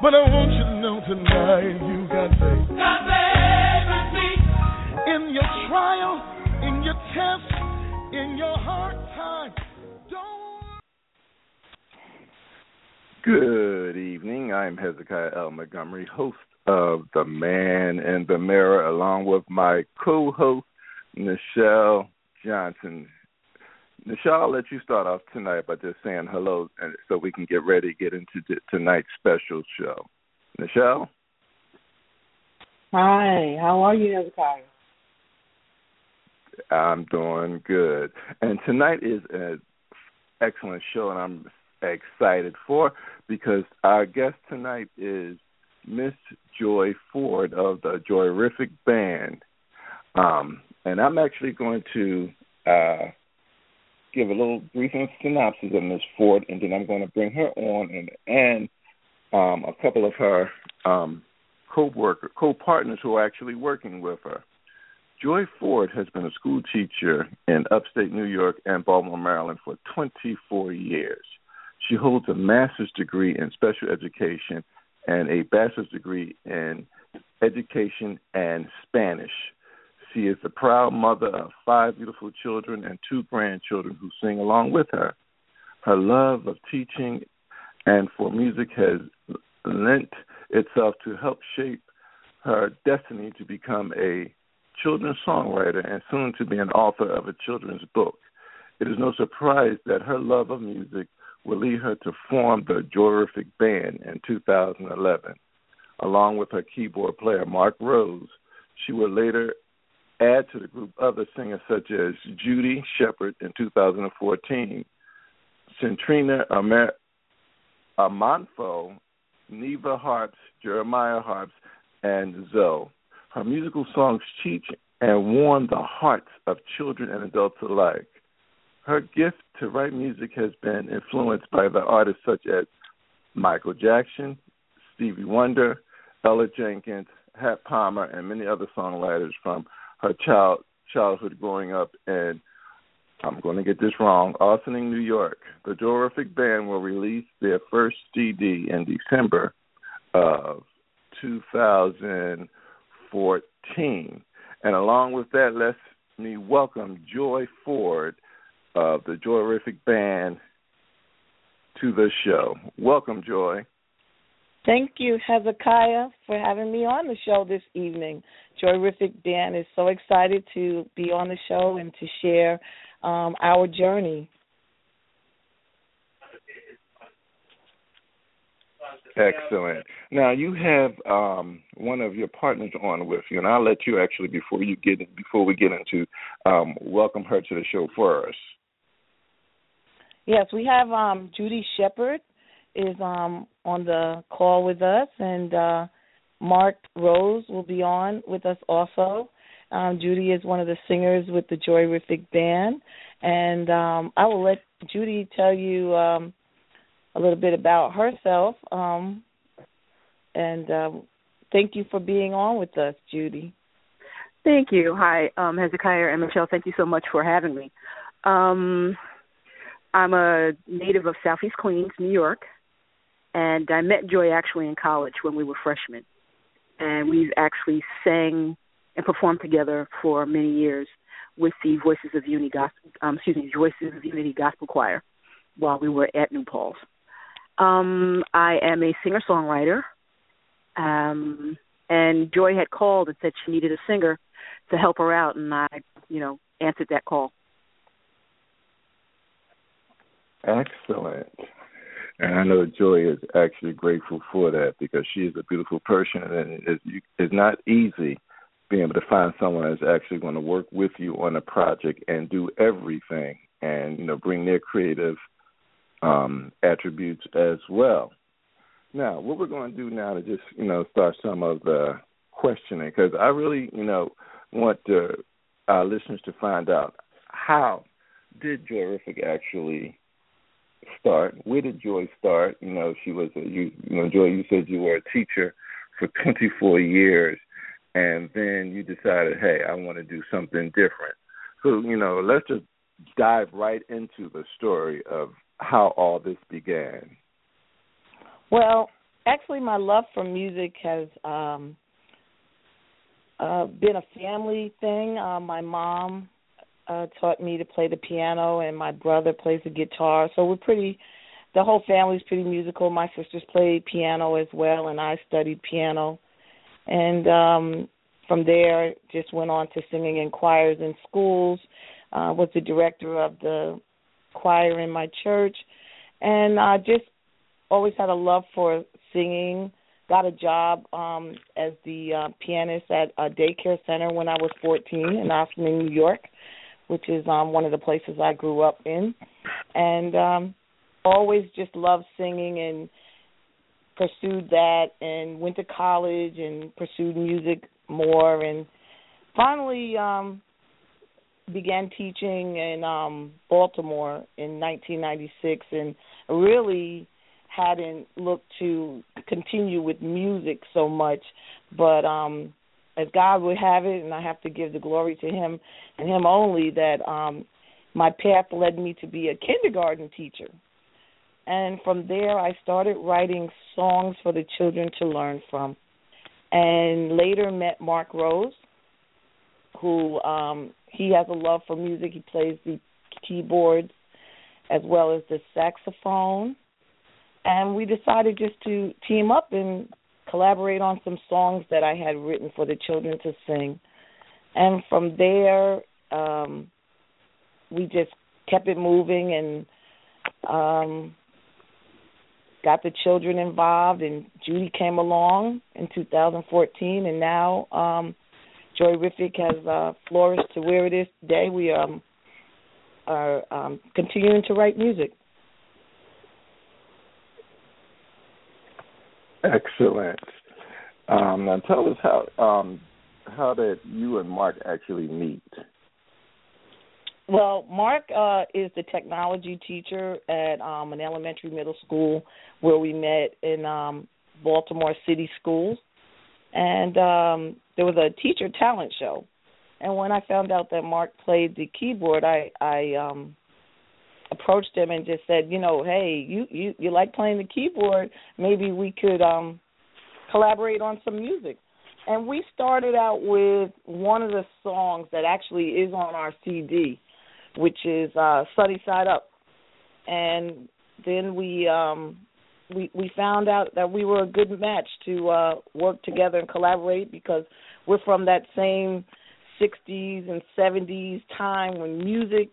But I want you to know tonight you got faith. Got faith in In your trial, in your test, in your hard time. Don't. Good evening. I'm Hezekiah L. Montgomery, host of The Man in the Mirror, along with my co host, Nichelle Johnson. Nichelle, I'll let you start off tonight by just saying hello and so we can get ready to get into t- tonight's special show. Nichelle? Hi, how are you, Hezekiah? I'm doing good. And tonight is an excellent show, and I'm excited for because our guest tonight is Miss Joi Ford of the Joyriffic Band. Um, and I'm actually going to uh, give a little brief synopsis of Ms. Ford, and then I'm going to bring her on and and um, a couple of her um, co-worker, co-partners who are actually working with her. Joi Ford has been a school teacher in upstate New York and Baltimore, Maryland for 24 years. She holds a master's degree in special education and a bachelor's degree in education and Spanish. She is the proud mother of five beautiful children and two grandchildren who sing along with her. Her love of teaching and for music has lent itself to help shape her destiny to become a children's songwriter and soon to be an author of a children's book. It is no surprise that her love of music will lead her to form the Joyriffic Band in 2011. Along with her keyboard player, Mark Rose, she would later add to the group other singers such as Judy Shepard in 2014, Centrina Amer- Neva Harps, Jeremiah Harps, and Zoe. Her musical songs teach and warm the hearts of children and adults alike. Her gift to write music has been influenced by the artists such as Michael Jackson, Stevie Wonder, Ella Jenkins, Hap Palmer, and many other songwriters from her child childhood growing up in I'm going to get this wrong, Ossining, New York. The Joyriffic Band will release their first CD in December of 2014. And along with that, let me welcome Joi Ford of the Joyriffic Band to the show. Welcome, Joi. Thank you, Hezekiah, for having me on the show this evening. Joyriffic Band is so excited to be on the show and to share um, our journey. Excellent. Now you have um, one of your partners on with you, and I'll let you actually before you get before we get into um, welcome her to the show first. Yes, we have um, Judy Shepard is um, on the call with us, and uh, Mark Rose will be on with us also. Um, Judy is one of the singers with the Joyriffic Band, and um, I will let Judy tell you um, a little bit about herself. Um, and uh, thank you for being on with us, Judy. Thank you. Hi, um, Hezekiah and Nichelle. Thank you so much for having me. Um, I'm a native of Southeast Queens, New York, and I met Joi actually in college when we were freshmen, and we've actually sang and performed together for many years with the Voices of Unity Gospel, um, excuse me, Voices of Unity Gospel Choir while we were at New Paltz. Um, I am a singer songwriter, um, and Joi had called and said she needed a singer to help her out, and I, you know, answered that call. Excellent. And I know Joi is actually grateful for that because she is a beautiful person, and it's not easy being able to find someone that's actually going to work with you on a project and do everything, and you know bring their creative um, attributes as well. Now, what we're going to do now to just you know start some of the questioning because I really you know want the, our listeners to find out how did Joyriffic actually start? Where did Joi start? You know, she was a you, you know Joi. You said you were a teacher for 24 years, and then you decided, hey, I want to do something different. So you know, let's just dive right into the story of how all this began. Well, actually, my love for music has um, uh, been a family thing. Uh, my mom uh, taught me to play the piano, and my brother plays the guitar. So we're pretty. The whole family's pretty musical. My sisters play piano as well, and I studied piano. And um, from there, just went on to singing in choirs in schools. Uh, was the director of the choir in my church, and I uh, just always had a love for singing. Got a job um as the uh, pianist at a daycare center when I was 14 in Ossining, New York, which is um one of the places I grew up in, and um always just loved singing and pursued that and went to college and pursued music more. And finally um began teaching in um Baltimore in 1996 and really hadn't looked to continue with music so much, but um as God would have it, and I have to give the glory to Him and Him only that um my path led me to be a kindergarten teacher. And from there, I started writing songs for the children to learn from. And later met Mark Rose, who um, he has a love for music. He plays the keyboards as well as the saxophone and we decided just to team up and collaborate on some songs that I had written for the children to sing. And from there, um, we just kept it moving and um, got the children involved. And Judy came along in 2014, and now um, Joyriffic has uh, flourished to where it is today. We um, are um, continuing to write music. Excellent. Um, now tell us how um, how did you and Mark actually meet? Well, Mark uh, is the technology teacher at um, an elementary middle school where we met in um, Baltimore City Schools, and um, there was a teacher talent show. And when I found out that Mark played the keyboard, I I um, approached him and just said, you know, hey, you you you like playing the keyboard? Maybe we could um collaborate on some music. And we started out with one of the songs that actually is on our CD, which is uh Sunny Side Up. And then we um we we found out that we were a good match to uh work together and collaborate because we're from that same 60s and 70s time when music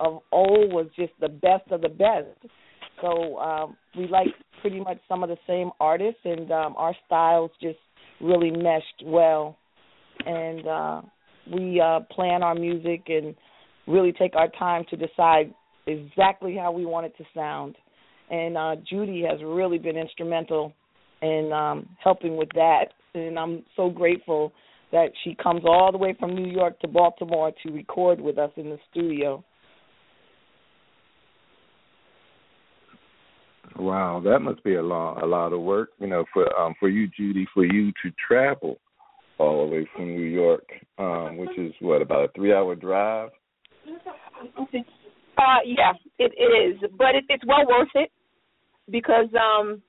of old was just the best of the best. So um, we like pretty much some of the same artists, and um, our styles just really meshed well. And uh, we uh, plan our music and really take our time to decide exactly how we want it to sound. And uh, Judy has really been instrumental in um, helping with that, and I'm so grateful that she comes all the way from New York to Baltimore to record with us in the studio. Wow, that must be a lot a lot of work, you know, for um for you, Judy, for you to travel all the way from New York, um, which is what about a three hour drive. Uh, yeah, it is, but it, it's well worth it because um,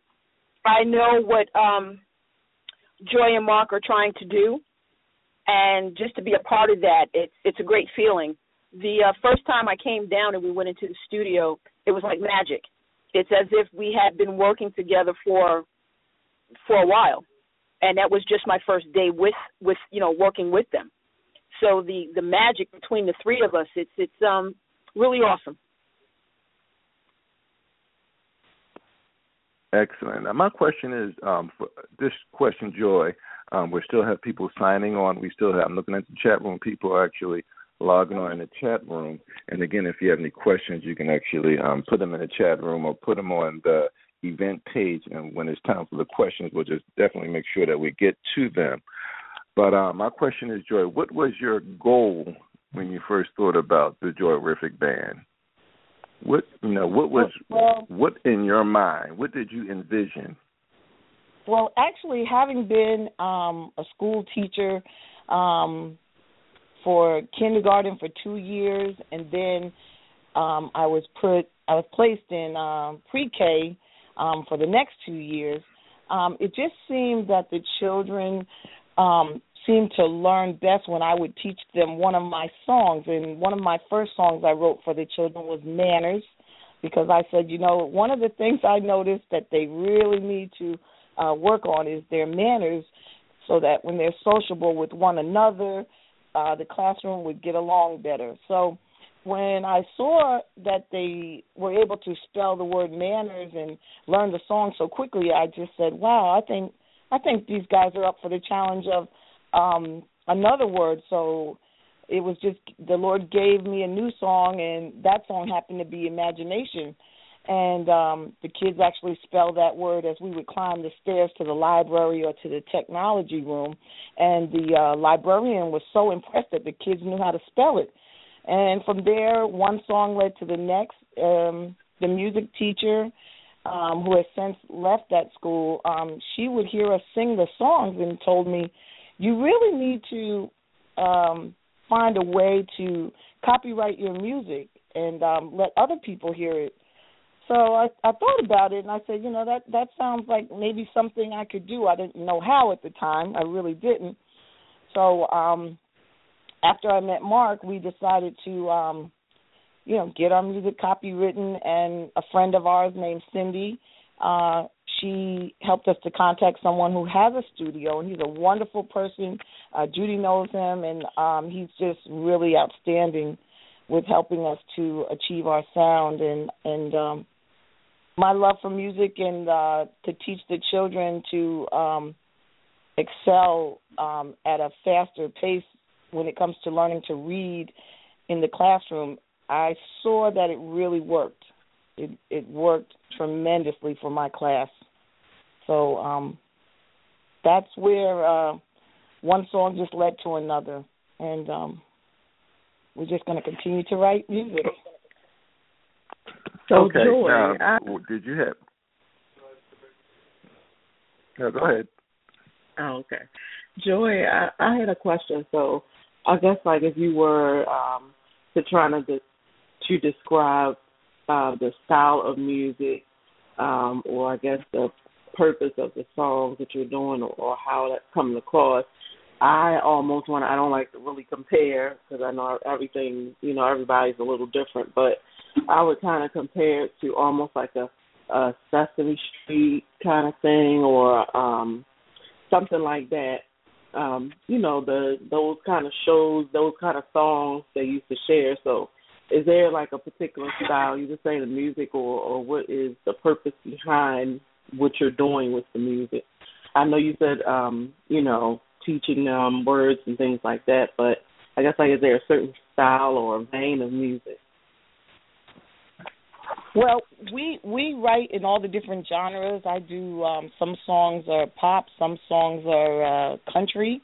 I know what um, Joy and Mark are trying to do, and just to be a part of that, it's it's a great feeling. The uh, first time I came down and we went into the studio, it was like magic it's as if we had been working together for for a while. And that was just my first day with with you know working with them. So the the magic between the three of us it's it's um really awesome. Excellent. Now my question is um for this question Joi um we still have people signing on. We still have i'm looking at the chat room people are actually logging on in the chat room. And again, if you have any questions, you can actually um, put them in the chat room or put them on the event page. And when it's time for the questions, we'll just definitely make sure that we get to them. But uh, my question is, Joi, what was your goal when you first thought about the Joyriffic Band? What you know, what was well, what in your mind? What did you envision? Well, actually, having been um, a school teacher um, for kindergarten for two years, and then um, I was put I was placed in um, pre-K um, for the next two years. um, it just seemed that the children um, seemed to learn best when I would teach them one of my songs. And one of my first songs I wrote for the children was Manners, because I said, you know, one of the things I noticed that they really need to uh, work on is their manners, so that when they're sociable with one another, uh, the classroom would get along better. So when I saw that they were able to spell the word manners and learn the song so quickly, I just said, "Wow, I think I think these guys are up for the challenge of um another word." So it was just the Lord gave me a new song, and that song happened to be imagination. And um the kids actually spelled that word as we would climb the stairs to the library or to the technology room. And the uh, librarian was so impressed that the kids knew how to spell it and from there, one song led to the next. Um, the music teacher, um, who has since left that school, um, she would hear us sing the songs and told me, "You really need to um, find a way to copyright your music and um, let other people hear it." So I, I thought about it and I said, you know, that that sounds like maybe something I could do. I didn't know how at the time. I really didn't. So um after I met Mark, we decided to, um, you know, get our music copywritten. And a friend of ours named Cindy, uh, she helped us to contact someone who has a studio, and he's a wonderful person. Uh, Judy knows him, and um, he's just really outstanding with helping us to achieve our sound and and um, my love for music and uh, to teach the children to um, excel um, at a faster pace when it comes to learning to read in the classroom, I saw that it really worked. It it worked tremendously for my class. So um that's where uh one song just led to another and um we're just going to continue to write music. So okay, Joi, now, I, did you have? No, go ahead. Oh, okay. Joi, I, I had a question. So, I guess like if you were um to trying to de- to describe uh the style of music um or I guess the purpose of the songs that you're doing or, or how that's coming across I almost want to I don't like to really compare because I know everything you know everybody's a little different but I would kind of compare it to almost like a a Sesame Street kind of thing or um something like that um, you know, the those kind of shows, those kind of songs they used to share. So is there like a particular style, you just say the music or, or what is the purpose behind what you're doing with the music? I know you said um, you know, teaching them words and things like that, but I guess like is there a certain style or vein of music? Well, we we write in all the different genres. I do um some songs are pop, some songs are uh country.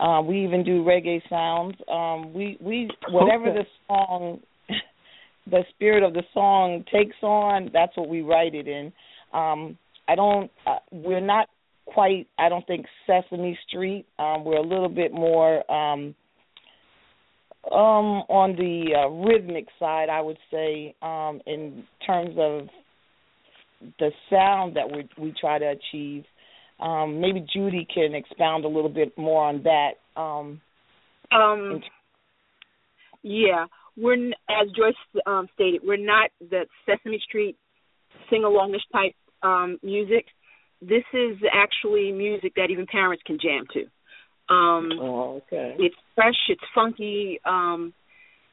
Uh, we even do reggae sounds. Um we we whatever okay. the song the spirit of the song takes on, that's what we write it in. Um I don't uh, we're not quite I don't think Sesame Street. Um we're a little bit more um um, on the uh, rhythmic side, I would say, um, in terms of the sound that we we try to achieve. Um, maybe Judy can expound a little bit more on that. Um, um, yeah, we're as Joyce um, stated, we're not the Sesame Street sing alongish type um, music. This is actually music that even parents can jam to. Um, oh, okay. It's fresh. It's funky. Um,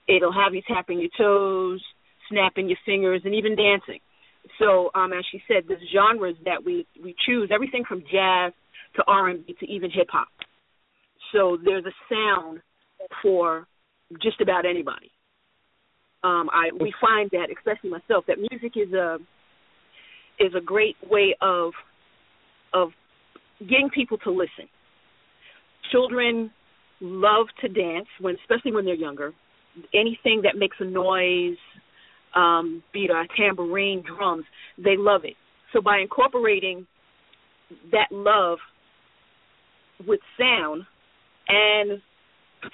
it'll have you tapping your toes, snapping your fingers, and even dancing. So, um, as she said, the genres that we we choose everything from jazz to R and B to even hip hop. So there's a sound for just about anybody. Um, I we find that, especially myself, that music is a is a great way of of getting people to listen children love to dance when especially when they're younger. Anything that makes a noise um be it a tambourine drums they love it. So by incorporating that love with sound and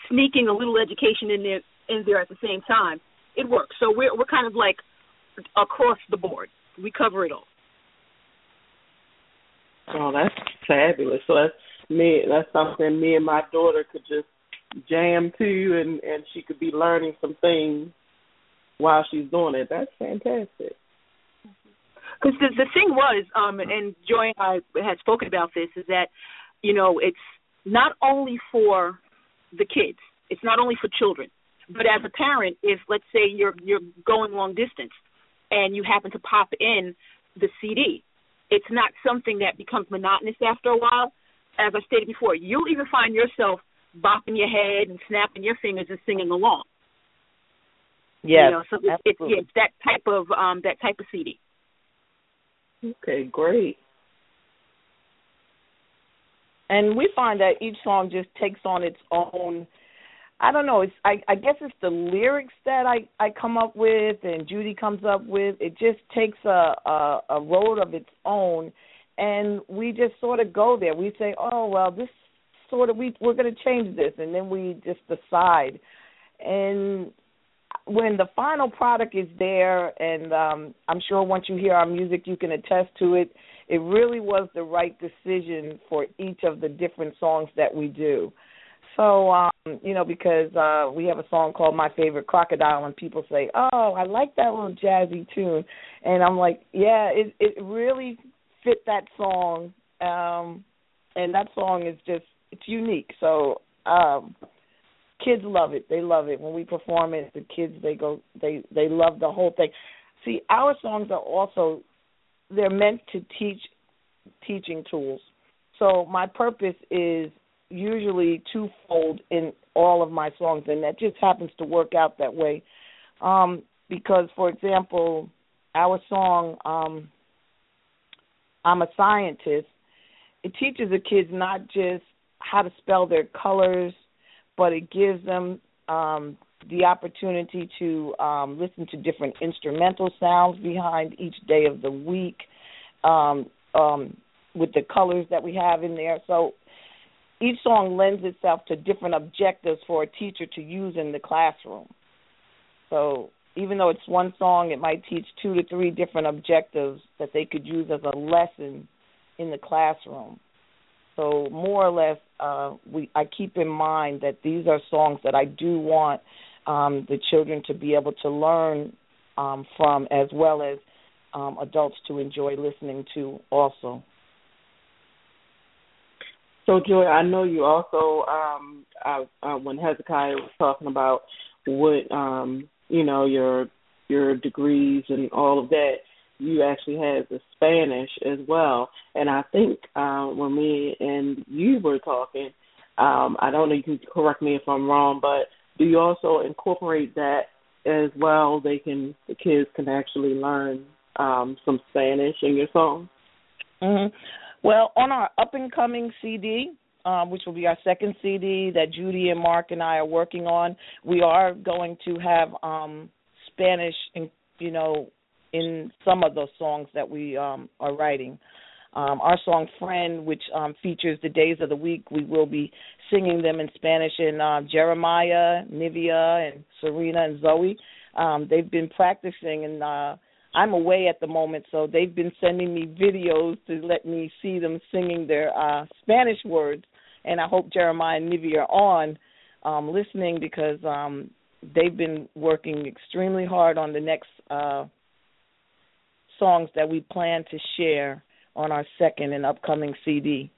sneaking a little education in there in there at the same time it works. So we're we're kind of like across the board. We cover it all. Oh, that's fabulous. So that's me. That's something me and my daughter could just jam to, and and she could be learning some things while she's doing it. That's fantastic. Because the the thing was, um, and Joi and I had spoken about this, is that you know it's not only for the kids, it's not only for children, but as a parent, if let's say you're you're going long distance and you happen to pop in the CD, it's not something that becomes monotonous after a while. As I stated before, you'll even find yourself bopping your head and snapping your fingers and singing along. Yes, you know, so it's, it's, yeah, it's that type of um that type of CD. Okay, great. And we find that each song just takes on its own I don't know, it's I I guess it's the lyrics that I I come up with and Judy comes up with. It just takes a a, a road of its own and we just sort of go there. We say, "Oh, well, this sort of we we're going to change this." And then we just decide. And when the final product is there and um I'm sure once you hear our music you can attest to it it really was the right decision for each of the different songs that we do so um you know because uh we have a song called my favorite crocodile and people say oh I like that little jazzy tune and I'm like yeah it it really fit that song um and that song is just it's unique so um kids love it. They love it when we perform it. The kids they go they they love the whole thing. See, our songs are also they're meant to teach teaching tools. So my purpose is usually twofold in all of my songs, and that just happens to work out that way. Um, because, for example, our song um, "I'm a Scientist" it teaches the kids not just how to spell their colors but it gives them um, the opportunity to um, listen to different instrumental sounds behind each day of the week um, um, with the colors that we have in there. So each song lends itself to different objectives for a teacher to use in the classroom. So even though it's one song, it might teach two to three different objectives that they could use as a lesson in the classroom. So more or less, uh, we I keep in mind that these are songs that I do want um, the children to be able to learn um, from, as well as um, adults to enjoy listening to also. So, Joi, I know you also, um, I, when Hezekiah was talking about what, um, you know, your your degrees and all of that, you actually had the Spanish as well. And I think uh, when me and you were talking, um, I don't know, you can correct me if I'm wrong, but do you also incorporate that as well? They can, the kids can actually learn um, some Spanish in your songs? Mm-hmm. Well, on our up and coming CD, um, which will be our second CD that Judy and Mark and I are working on, we are going to have um, Spanish, in, you know, in some of those songs that we um, are writing. Um, our song "Friend," which um, features the days of the week, we will be singing them in Spanish. And uh, Jeremiah, Nivea, and Cyrinna and Zoe, um, they've been practicing, and uh, I'm away at the moment, so they've been sending me videos to let me see them singing their uh, Spanish words. And I hope Jeremiah and Nivea are on um, listening because um, they've been working extremely hard on the next. Uh, songs that we plan to share on our second and upcoming CD.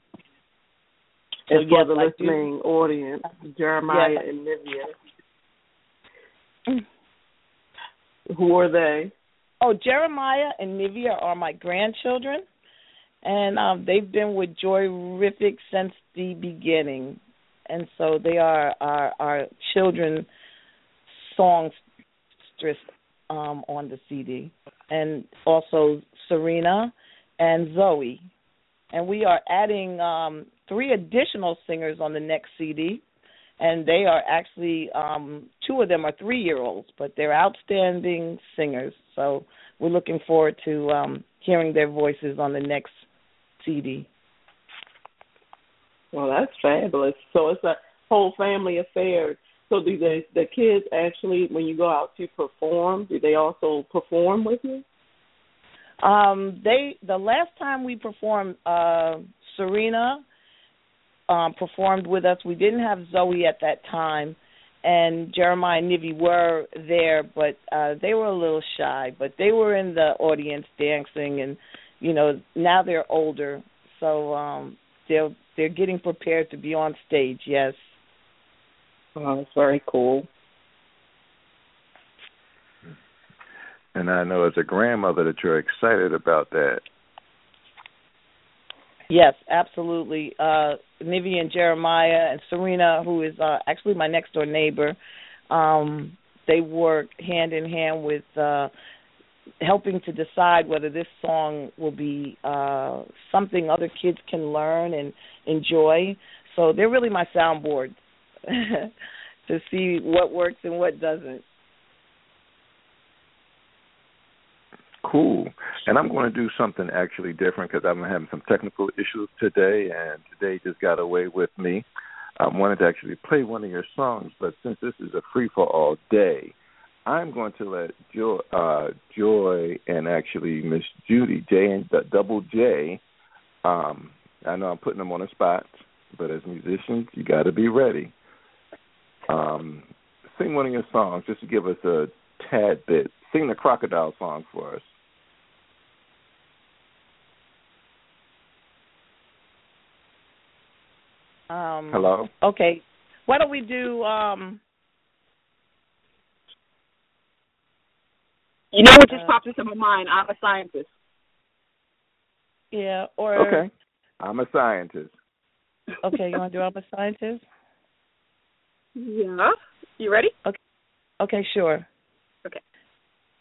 So and for yes, the listening audience, Jeremiah yes. and Nivea. Who are they? Oh, Jeremiah and Nivea are my grandchildren, and um, they've been with Joy Joyriffic since the beginning, and so they are our our children songstress um, on the CD and also Cyrinna and Zoe. And we are adding um, three additional singers on the next CD. And they are actually, um, two of them are three year olds, but they're outstanding singers. So we're looking forward to um, hearing their voices on the next CD. Well, that's fabulous. So it's a whole family affair. So do the the kids actually, when you go out to perform, do they also perform with you? Um, they the last time we performed, uh, Cyrinna um, performed with us. We didn't have Zoe at that time, and Jeremiah and Nivi were there, but uh, they were a little shy. But they were in the audience dancing, and you know now they're older, so um, they're they're getting prepared to be on stage. Yes. Oh, that's very cool. And I know as a grandmother that you're excited about that. Yes, absolutely. Uh Nivi and Jeremiah and Cyrinna, who is uh actually my next door neighbor, um, they work hand in hand with uh helping to decide whether this song will be uh something other kids can learn and enjoy. So they're really my soundboard to see what works and what doesn't. Cool. And I'm going to do something actually different because I'm having some technical issues today, and today just got away with me. I wanted to actually play one of your songs, but since this is a free for all day, I'm going to let Joi, uh, Joi and actually Miss Judy J and Double J. Um, I know I'm putting them on the spot, but as musicians, you got to be ready. Um, sing one of your songs just to give us a tad bit. Sing the crocodile song for us. Um, Hello. Okay. Why don't we do um You know what just Uh, popped into my mind? I'm a scientist. yeah, or Okay. I'm a scientist. okay, you want to do I'm a scientist? Yeah. You ready? Okay, Okay, sure. Okay.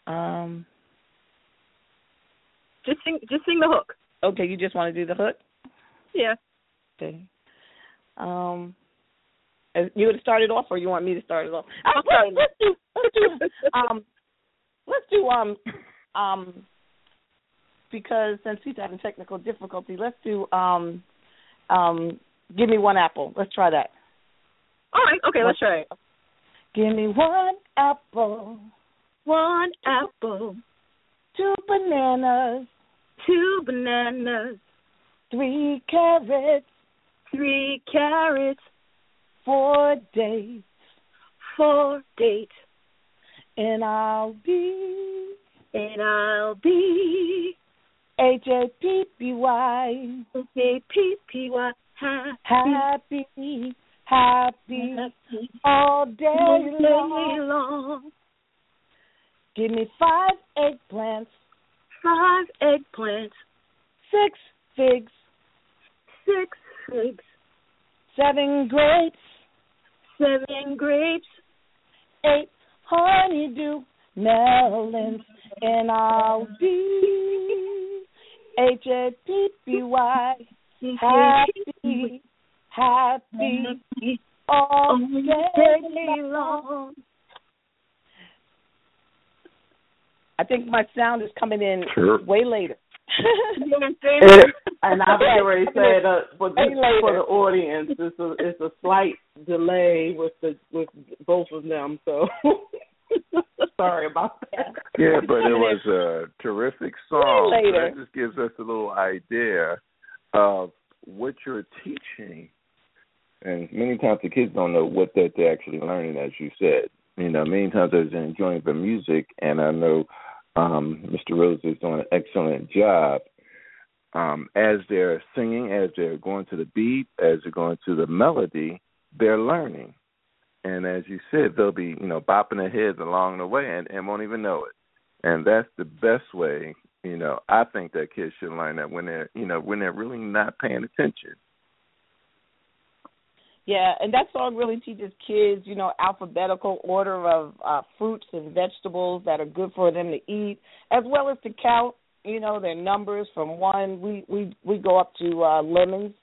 Um Just sing just sing the hook. okay, you just want to do the hook? Yeah. Okay. Um uh, you would start it off or you want me to start it off? I'll let's, start it let's do let's do um let's do um um because since he's having technical difficulty, let's do um um give me one apple. Let's try that. All right, okay, let's try it. Give me one apple, One apple, two bananas, two bananas, three carrots, three carrots, four dates, four dates, and I'll be and I'll be H A P P Y. A P P Y. Happy, happy, happy happy all day all day long. long. Give me five eggplants, Five eggplants, six figs, six figs, seven grapes, seven grapes, eight honeydew melons, and I'll be H A P P Y happy, happy all day long. I think my sound is coming in Sure. way later. You know what I'm saying? It, and I was getting ready to say that for, Say this, for the audience, it's a it's a slight delay with the with both of them. So sorry about that. Yeah, but it was a terrific song. later. That just gives us a little idea of what you're teaching. And many times the kids don't know what that they're actually learning, as you said. You know, many times they're enjoying the music, and I know um, Mr. Rose is doing an excellent job. Um, as they're singing, as they're going to the beat, as they're going to the melody, they're learning. And as you said, they'll be, you know, bopping their heads along the way and, and won't even know it. And that's the best way, you know, I think that kids should learn that when they're, you know, when they're really not paying attention. Yeah, and that song really teaches kids, you know, alphabetical order of uh fruits and vegetables that are good for them to eat, as well as to count, you know, their numbers from one. We we we go up to uh lemons.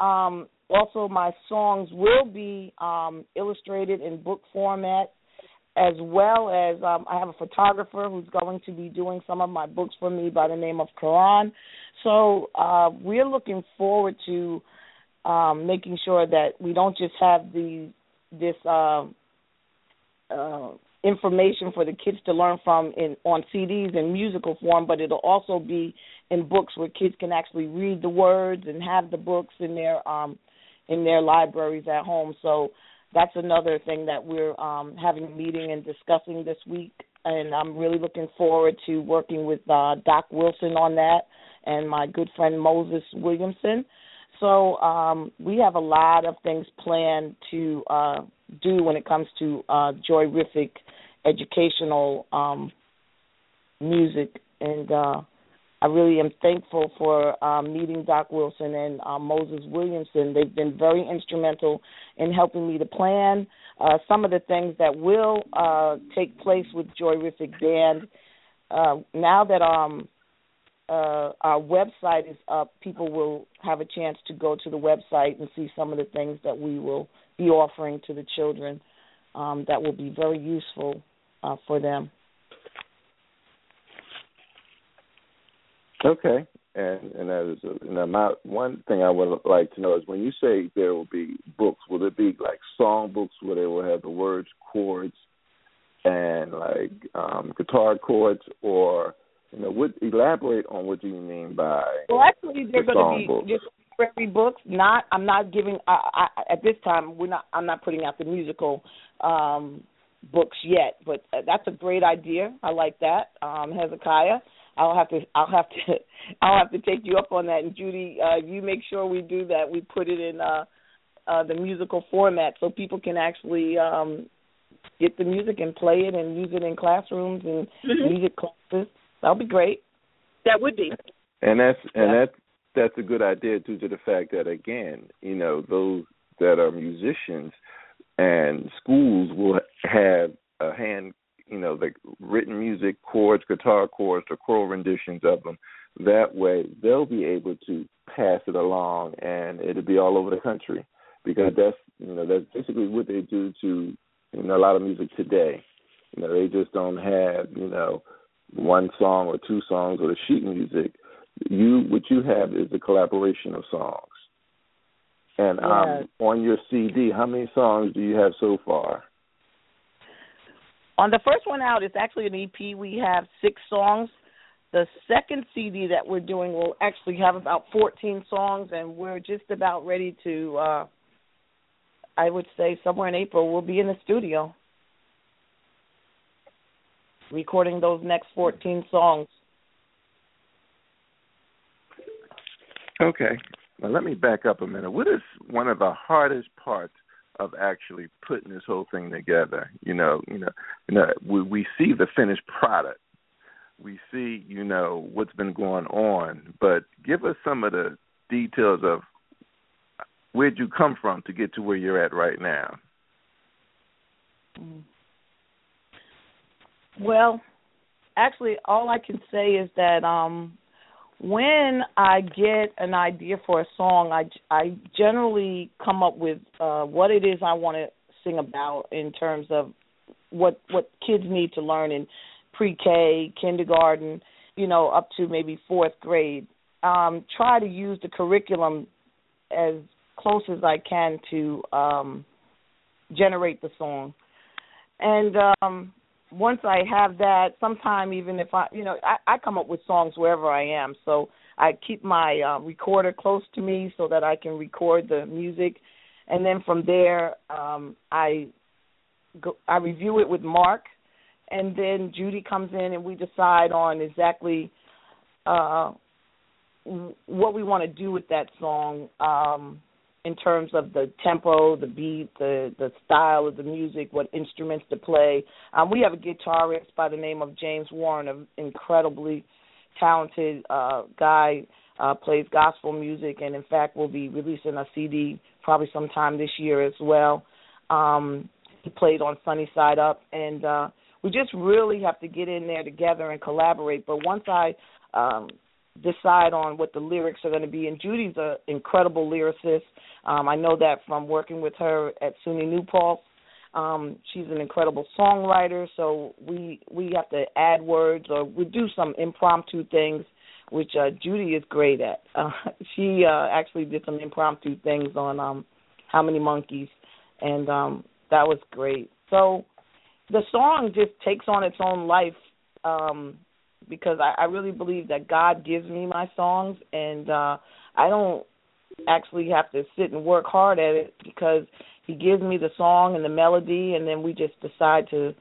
Um also my songs will be um illustrated in book format as well as um I have a photographer who's going to be doing some of my books for me by the name of Quran. So uh we're looking forward to um, making sure that we don't just have the this uh, uh, information for the kids to learn from in on CDs in musical form, but it'll also be in books where kids can actually read the words and have the books in their um in their libraries at home. So that's another thing that we're um having a meeting and discussing this week and I'm really looking forward to working with uh Doc Wilson on that and my good friend Moses Williamson. So um we have a lot of things planned to uh do when it comes to uh joyriffic educational um music and uh I really am thankful for um, meeting Doc Wilson and uh, Moses Williamson. They've been very instrumental in helping me to plan uh, some of the things that will uh, take place with Joyriffic Band. Uh, now that um, uh, our website is up, people will have a chance to go to the website and see some of the things that we will be offering to the children um, that will be very useful uh, for them. Okay, and and that is a, and my one thing I would like to know is when you say there will be books, will it be like song books where they will have the words, chords, and like um guitar chords, or you know, what elaborate on what do you mean by? Well, actually, they're the going to be books. just every books. Not, I'm not giving. I, I, at this time, we're not. I'm not putting out the musical um books yet, but uh, that's a great idea. I like that, um, Hezekiah. I'll have to I'll have to I'll have to take you up on that. And Judy, uh, you make sure we do that. We put it in uh, uh, the musical format so people can actually um, get the music and play it and use it in classrooms and Mhm. music classes. That'll be great. That would be. And that's and Yeah. that that's a good idea due to the fact that again, you know, those that are musicians and schools will have a hand, you know, the written music, chords, guitar chords, or choral renditions of them. That way, they'll be able to pass it along, and it'll be all over the country because mm-hmm. that's you know that's basically what they do to you know a lot of music today. You know, they just don't have you know one song or two songs or the sheet music you what you have is a collaboration of songs. And um, Yes. on your CD, how many songs do you have so far? On the first one out, it's actually an EP. We have six songs. The second CD that we're doing will actually have about 14 songs, and we're just about ready to. uh I would say somewhere in April we'll be in the studio recording those next 14 songs. Okay. Let me back up a minute. What is one of the hardest parts of actually putting this whole thing together? You know, you know, you know, we we see the finished product. We see, you know, what's been going on, but give us some of the details of where'd you come from to get to where you're at right now. Mm. Well, actually, all I can say is that um, when I get an idea for a song, I I generally come up with uh, what it is I want to sing about in terms of what what kids need to learn in pre-K, kindergarten, you know, up to maybe fourth grade. Um, try to use the curriculum as close as I can to um, generate the song. And um, once I have that, sometime even if I, you know, I, I come up with songs wherever I am. So I keep my uh, recorder close to me so that I can record the music, and then from there, um, I go, I review it with Mark, and then Judy comes in and we decide on exactly uh, what we want to do with that song. Um, in terms of the tempo, the beat, the the style of the music, what instruments to play. Um, we have a guitarist by the name of James Warren, an incredibly talented uh, guy, uh, plays gospel music, and in fact will be releasing a CD probably sometime this year as well. Um, he played on Sunny Side Up, and uh, we just really have to get in there together and collaborate. But once I um, decide on what the lyrics are going to be. And Judy's an incredible lyricist. Um, I know that from working with her at SUNY New Paltz. Um, she's an incredible songwriter, so we we have to add words or we do some impromptu things, which uh, Judy is great at. Uh, she uh, actually did some impromptu things on um, How Many Monkeys, and um, that was great. So the song just takes on its own life um because I, I really believe that God gives me my songs and uh I don't actually have to sit and work hard at it because he gives me the song and the melody and then we just decide to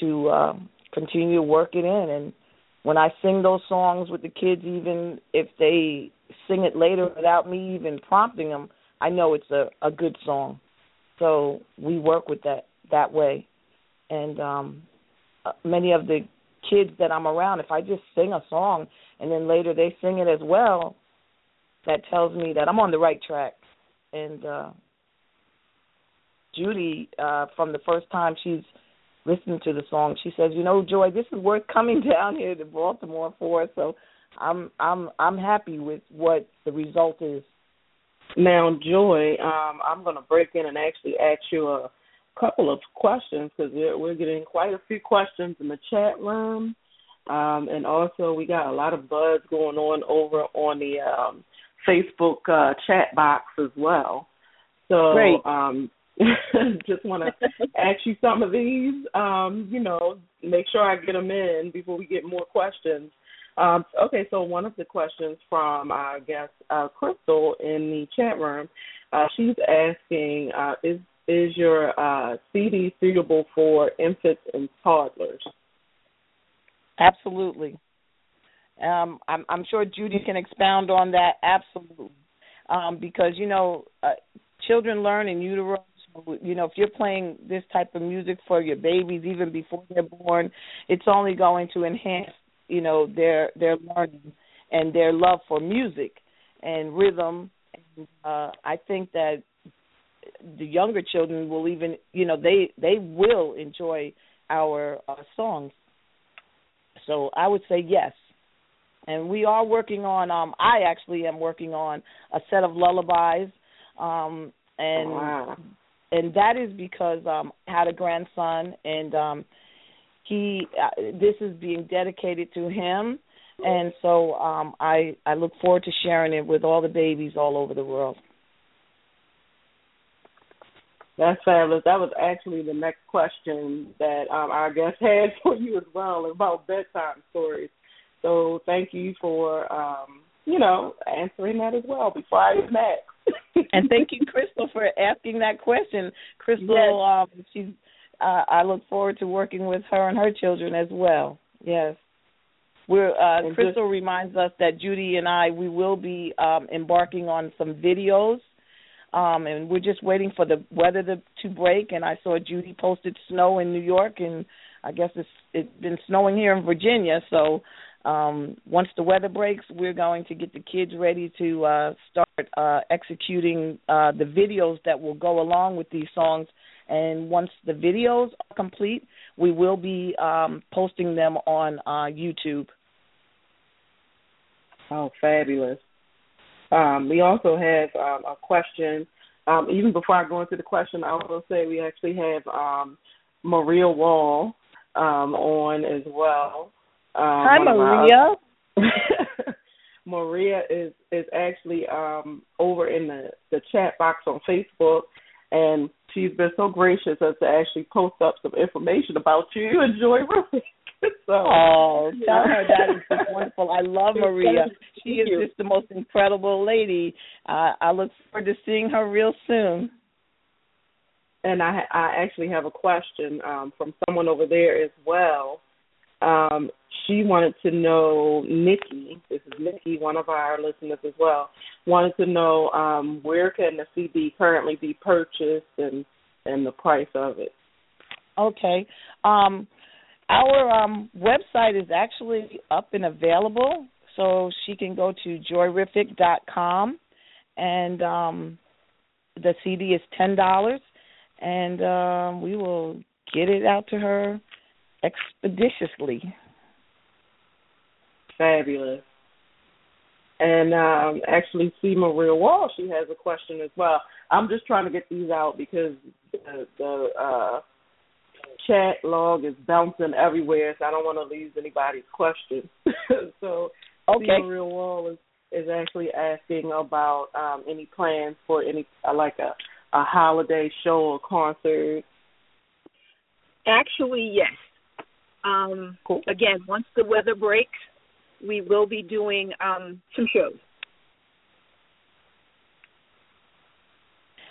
to uh continue to work it in. And when I sing those songs with the kids even if they sing it later without me even prompting them I know it's a a good song. So we work with that that way. And um uh, many of the kids that I'm around if I just sing a song and then later they sing it as well that tells me that I'm on the right track. And uh Judy uh from the first time she's listened to the song she says you know Joi this is worth coming down here to Baltimore for. So I'm I'm I'm happy with what the result is. Now Joi um I'm to break in and actually ask you a couple of questions because we're, we're getting quite a few questions in the chat room, um, and also we got a lot of buzz going on over on the um, Facebook uh, chat box as well. So, Great. um, just want to ask you some of these. Um, you know, make sure I get them in before we get more questions. Um, okay, so one of the questions from I guess uh, Crystal in the chat room, uh, she's asking, uh, is is your uh, CD suitable for infants and toddlers? Absolutely. Um, I'm, I'm sure Judy can expound on that. Absolutely, um, because you know, uh, children learn in utero. So, you know, if you're playing this type of music for your babies even before they're born, it's only going to enhance, you know, their their learning and their love for music and rhythm. And, uh, I think that the younger children will even you know they they will enjoy our uh, songs. So i would say yes. And we are working on um i actually am working on a set of lullabies um and wow. and that is because um I had a grandson and um he uh, this is being dedicated to him. And so um i i look forward to sharing it with all the babies all over the world that's fabulous. That was actually the next question that um, our guest had for you as well about bedtime stories. So thank you for um, you know answering that as well before I even ask. and thank you, Crystal, for asking that question. Crystal, yes. um, she's. Uh, I look forward to working with her and her children as well. Yes. We're uh, Crystal reminds us that Judy and I we will be um, embarking on some videos um, and we're just waiting for the weather to, to break. And I saw Judy posted snow in New York, and I guess it's it's been snowing here in Virginia. So um, once the weather breaks, we're going to get the kids ready to uh, start uh, executing uh, the videos that will go along with these songs. And once the videos are complete, we will be um, posting them on uh, YouTube. Oh, fabulous! Um, we also have um, a question. Um, even before I go into the question, I will say we actually have um, Maria Wall um, on as well. Um, Hi, Maria. Maria is is actually um, over in the the chat box on Facebook, and she's been so gracious as to actually post up some information about you and Joy Ruby. so, oh, tell her that is just wonderful. I love Maria. She is just the most incredible lady. Uh, I look forward to seeing her real soon. And I, I actually have a question um, from someone over there as well. Um, she wanted to know, Nikki, this is Nikki, one of our listeners as well, wanted to know um, where can the CD currently be purchased and and the price of it. Okay. Um, our um, website is actually up and available, so she can go to joyriffic.com, and um, the CD is ten dollars, and um, we will get it out to her expeditiously. Fabulous. And um, actually, see Maria Wall, she has a question as well. I'm just trying to get these out because the, the uh, chat log is bouncing everywhere, so I don't want to lose anybody's question. so, okay. Real Wall is is actually asking about um, any plans for any uh, like a a holiday show or concert. Actually, yes. Um, cool. Again, once the weather breaks, we will be doing um, some shows.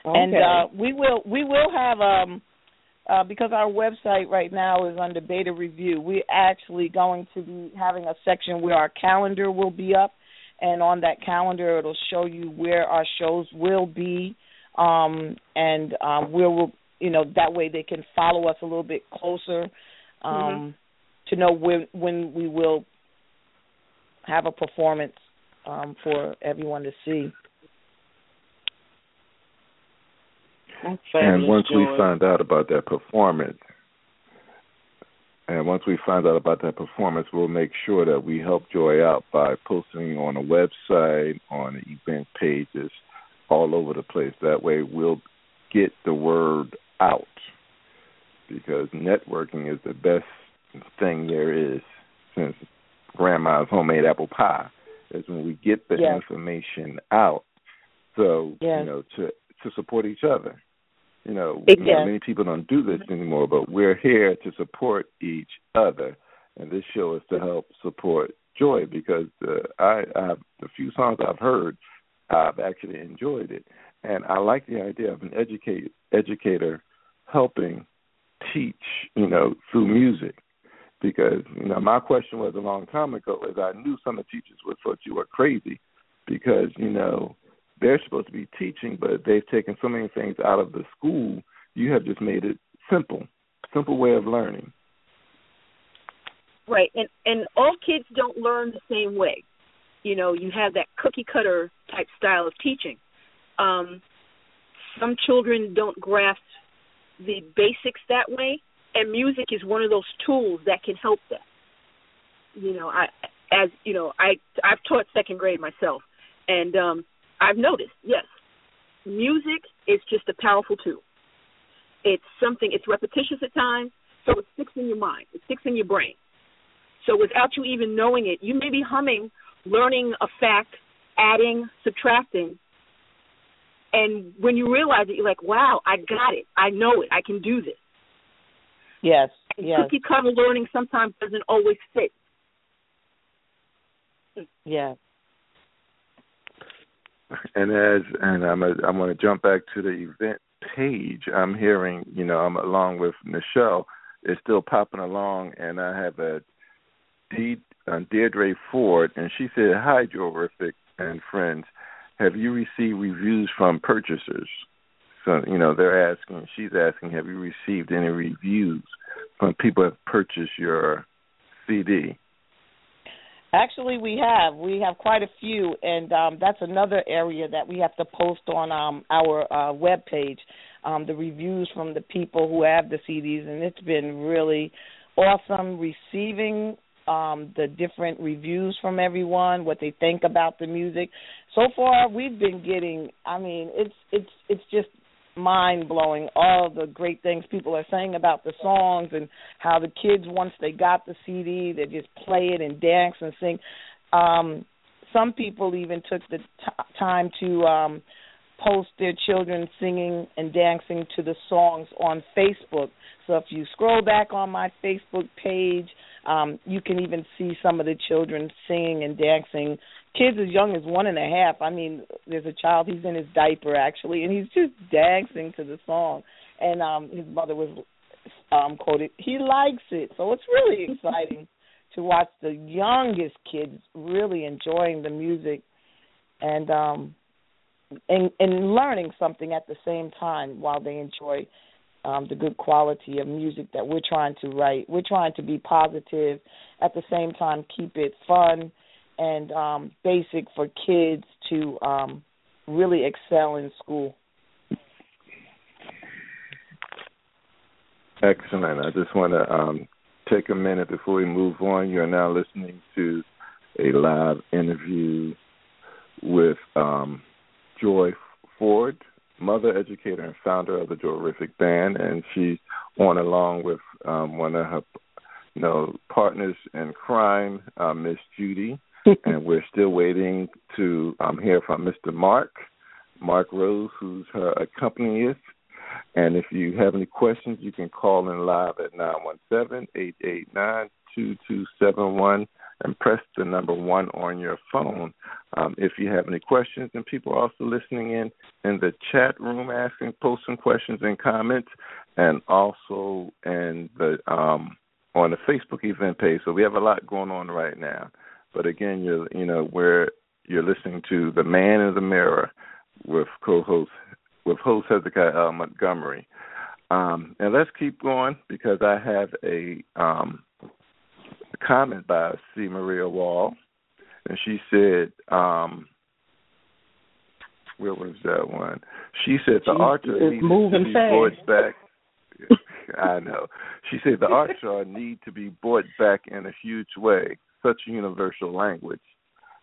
Okay. And uh, we will we will have um uh, because our website right now is under beta review. We're actually going to be having a section where our calendar will be up, and on that calendar it'll show you where our shows will be, um, and um, we'll you know that way they can follow us a little bit closer um, mm-hmm. to know when when we will have a performance um, for everyone to see. And once we find out about that performance, and once we find out about that performance, we'll make sure that we help Joi out by posting on a website, on event pages, all over the place. That way, we'll get the word out because networking is the best thing there is since grandma's homemade apple pie is when we get the yes. information out so yes. you know to to support each other you know, you know, many people don't do this anymore, but we're here to support each other, and this show is to help support Joi because uh, I, I have the few songs I've heard, I've actually enjoyed it, and I like the idea of an educate educator helping teach, you know, through music. Because you know, my question was a long time ago is I knew some of the teachers would thought you were crazy because you know they're supposed to be teaching, but they've taken so many things out of the school. You have just made it simple, simple way of learning. Right, and and all kids don't learn the same way. You know, you have that cookie cutter type style of teaching. Um, some children don't grasp the basics that way, and music is one of those tools that can help them. You know, I as you know, I I've taught second grade myself, and um, I've noticed, yes, music is just a powerful tool. It's something, it's repetitious at times, so it sticks in your mind, it sticks in your brain. So without you even knowing it, you may be humming, learning a fact, adding, subtracting, and when you realize it, you're like, wow, I got it. I know it. I can do this. Yes. And yes. Cookie cutter learning sometimes doesn't always fit. Yeah and as and I'm a, I'm going to jump back to the event page. I'm hearing, you know, I'm along with Nichelle. It's still popping along, and I have a D, uh, Deirdre Ford, and she said, "Hi, Joyriffic and friends. Have you received reviews from purchasers?" So you know, they're asking. She's asking, "Have you received any reviews from people who have purchased your CD?" Actually, we have. We have quite a few, and um, that's another area that we have to post on um, our uh, web page. Um, the reviews from the people who have the CDs, and it's been really awesome receiving um, the different reviews from everyone, what they think about the music. So far, we've been getting. I mean, it's it's it's just mind blowing all the great things people are saying about the songs and how the kids once they got the CD they just play it and dance and sing. Um some people even took the t- time to um post their children singing and dancing to the songs on Facebook. So if you scroll back on my Facebook page, um, you can even see some of the children singing and dancing kids as young as one and a half. I mean, there's a child. He's in his diaper actually, and he's just dancing to the song. And um his mother was um quoted. He likes it, so it's really exciting to watch the youngest kids really enjoying the music and um and and learning something at the same time while they enjoy um the good quality of music that we're trying to write. We're trying to be positive at the same time keep it fun and um, basic for kids to um, really excel in school. Excellent. I just want to um, take a minute before we move on. You're now listening to a live interview with um, Joi Ford, mother, educator, and founder of the Joyriffic Band, and she's on along with um, one of her, you know, partners in crime, uh, Miss Judy. and we're still waiting to um, hear from Mr. Mark, Mark Rose, who's her accompanist. And if you have any questions, you can call in live at 917-889-2271 and press the number one on your phone um, if you have any questions. And people are also listening in in the chat room, asking, posting questions and comments, and also in the um, on the Facebook event page. So we have a lot going on right now. But again, you're you know where you're listening to the Man in the Mirror with co-host with host Hezekiah L. Montgomery. Um, and let's keep going because I have a um, comment by C. Maria Wall, and she said, um, "Where was that one?" She said the archer needs to back. I know. She said the archer need to be brought back in a huge way, such a universal language,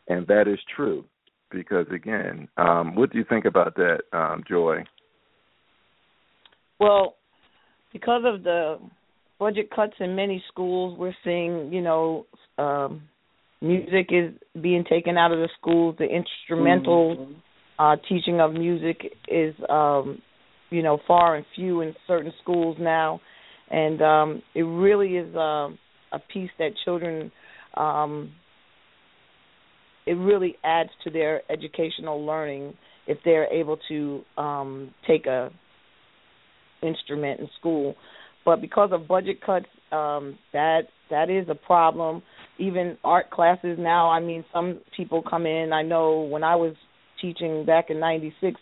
and that is true. Because again, um, what do you think about that, um, Joi? Well, because of the budget cuts in many schools. We're seeing, you know, um, music is being taken out of the schools. The instrumental mm-hmm. uh, teaching of music is, um, you know, far and few in certain schools now, and um, it really is uh, a piece that children. Um, it really adds to their educational learning if they're able to um, take a instrument in school but because of budget cuts, um, that that is a problem. Even art classes now. I mean, some people come in. I know when I was teaching back in '96,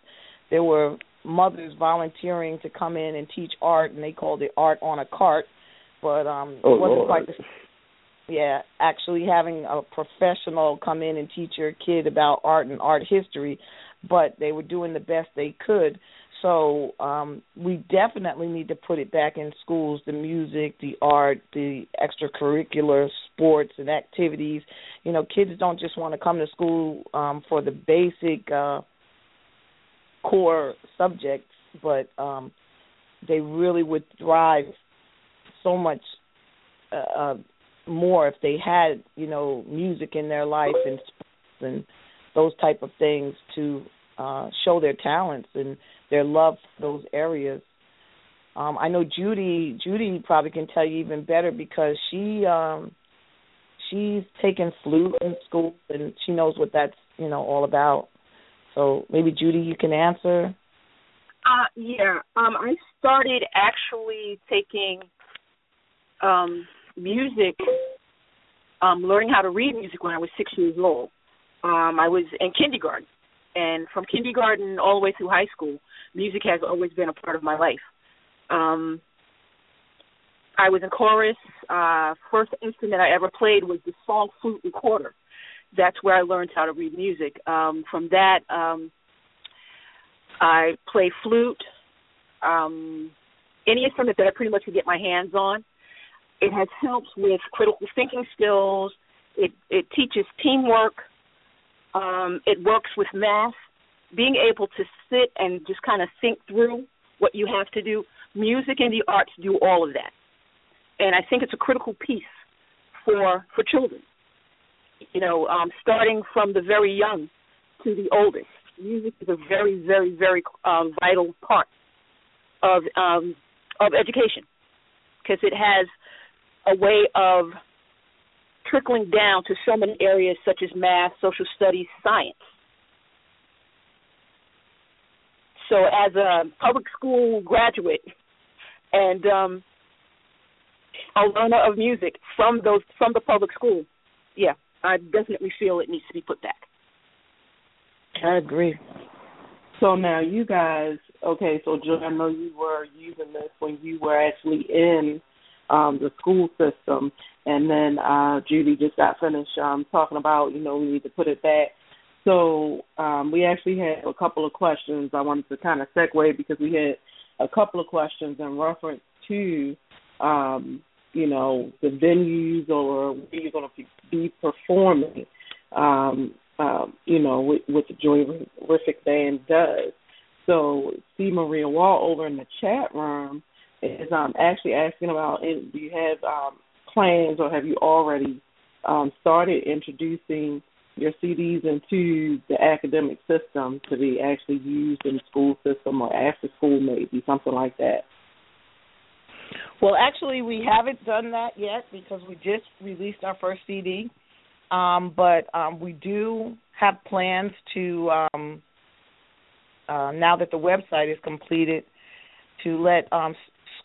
there were mothers volunteering to come in and teach art, and they called it art on a cart. But um, oh, it wasn't Lord. quite the yeah, actually having a professional come in and teach your kid about art and art history, but they were doing the best they could. So um, we definitely need to put it back in schools: the music, the art, the extracurricular sports and activities. You know, kids don't just want to come to school um, for the basic uh, core subjects, but um, they really would thrive so much uh, uh, more if they had, you know, music in their life and and those type of things to uh, show their talents and their love for those areas. Um, I know Judy. Judy probably can tell you even better because she um, she's taken flute in school and she knows what that's you know all about. So maybe Judy, you can answer. Uh, yeah, um, I started actually taking um, music, um, learning how to read music when I was six years old. Um, I was in kindergarten, and from kindergarten all the way through high school, music has always been a part of my life. Um, I was in chorus. Uh, first instrument I ever played was the song flute recorder. That's where I learned how to read music. Um, from that, um, I play flute. Um, any instrument that I pretty much could get my hands on. It has helped with critical thinking skills. It it teaches teamwork. Um, it works with math being able to sit and just kind of think through what you have to do. Music and the arts do all of that, and I think it's a critical piece for for children. You know, um, starting from the very young to the oldest, music is a very, very, very um, vital part of um, of education because it has a way of trickling down to so many areas such as math, social studies, science. So as a public school graduate and um a learner of music from those from the public school, yeah, I definitely feel it needs to be put back. I agree. So now you guys, okay, so Joe, I know you were using this when you were actually in um the school system and then uh Judy just got finished um talking about, you know, we need to put it back so um, we actually had a couple of questions. I wanted to kind of segue because we had a couple of questions in reference to, um, you know, the venues or where you're going to be performing. Um, um, you know, what, the Joyriffic Band does. So, see Maria Wall over in the chat room is um, actually asking about do you have um, plans or have you already um, started introducing your CDs into the academic system to be actually used in the school system or after school, maybe something like that? Well, actually, we haven't done that yet because we just released our first CD. Um, but um, we do have plans to, um, uh, now that the website is completed, to let um,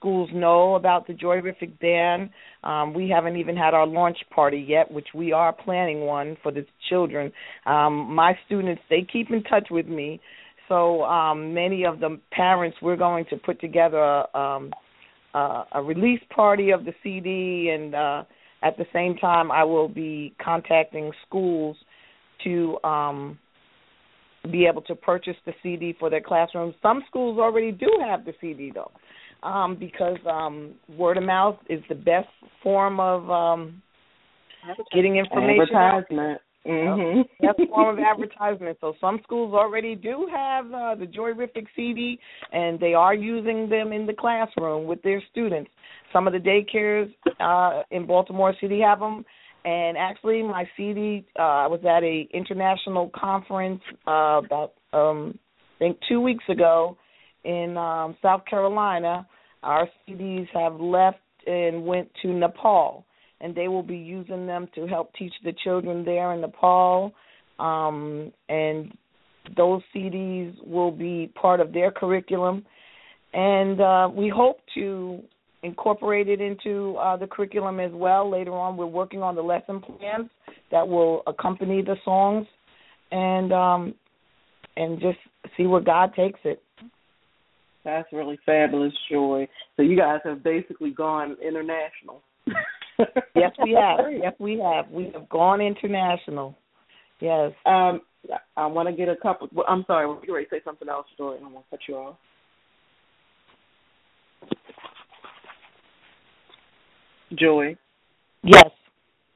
schools know about the Joyriffic Band. Um, we haven't even had our launch party yet, which we are planning one for the children. Um, my students, they keep in touch with me. So um, many of the parents, we're going to put together a, um, uh, a release party of the CD, and uh, at the same time, I will be contacting schools to um, be able to purchase the CD for their classrooms. Some schools already do have the CD though, um, because um, word of mouth is the best form of um, getting information. Advertisement. Mm-hmm. That's a form of advertisement. So some schools already do have uh, the Joyriffic CD, and they are using them in the classroom with their students. Some of the daycares uh, in Baltimore City have them, and actually, my CD. Uh, I was at a international conference uh, about um, I think two weeks ago in um, South Carolina. Our CDs have left and went to Nepal and they will be using them to help teach the children there in Nepal. Um, and those CDs will be part of their curriculum, and uh, we hope to incorporate it into uh, the curriculum as well. Later on, we're working on the lesson plans that will accompany the songs, and um, and just see where God takes it. That's really fabulous, Joi. So you guys have basically gone international. yes, we have. Yes, we have. We have gone international. Yes. Um, I want to get a couple. I'm sorry. Were you ready to say something else, Joi? I don't want to cut you off. Joi. Yes.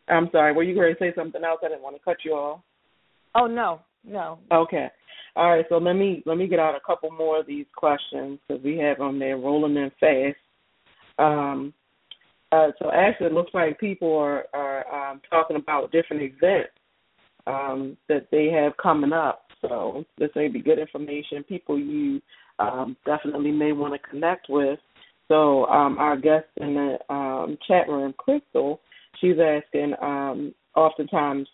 I'm sorry. Were you ready to say something else? I didn't want to cut you off. Oh no, no. Okay. All right. So let me let me get out a couple more of these questions because we have them there rolling in fast. Um, uh, so actually, it looks like people are are um, talking about different events um, that they have coming up. So this may be good information. People you um, definitely may want to connect with. So um, our guest in the um, chat room, Crystal, she's asking. Oftentimes,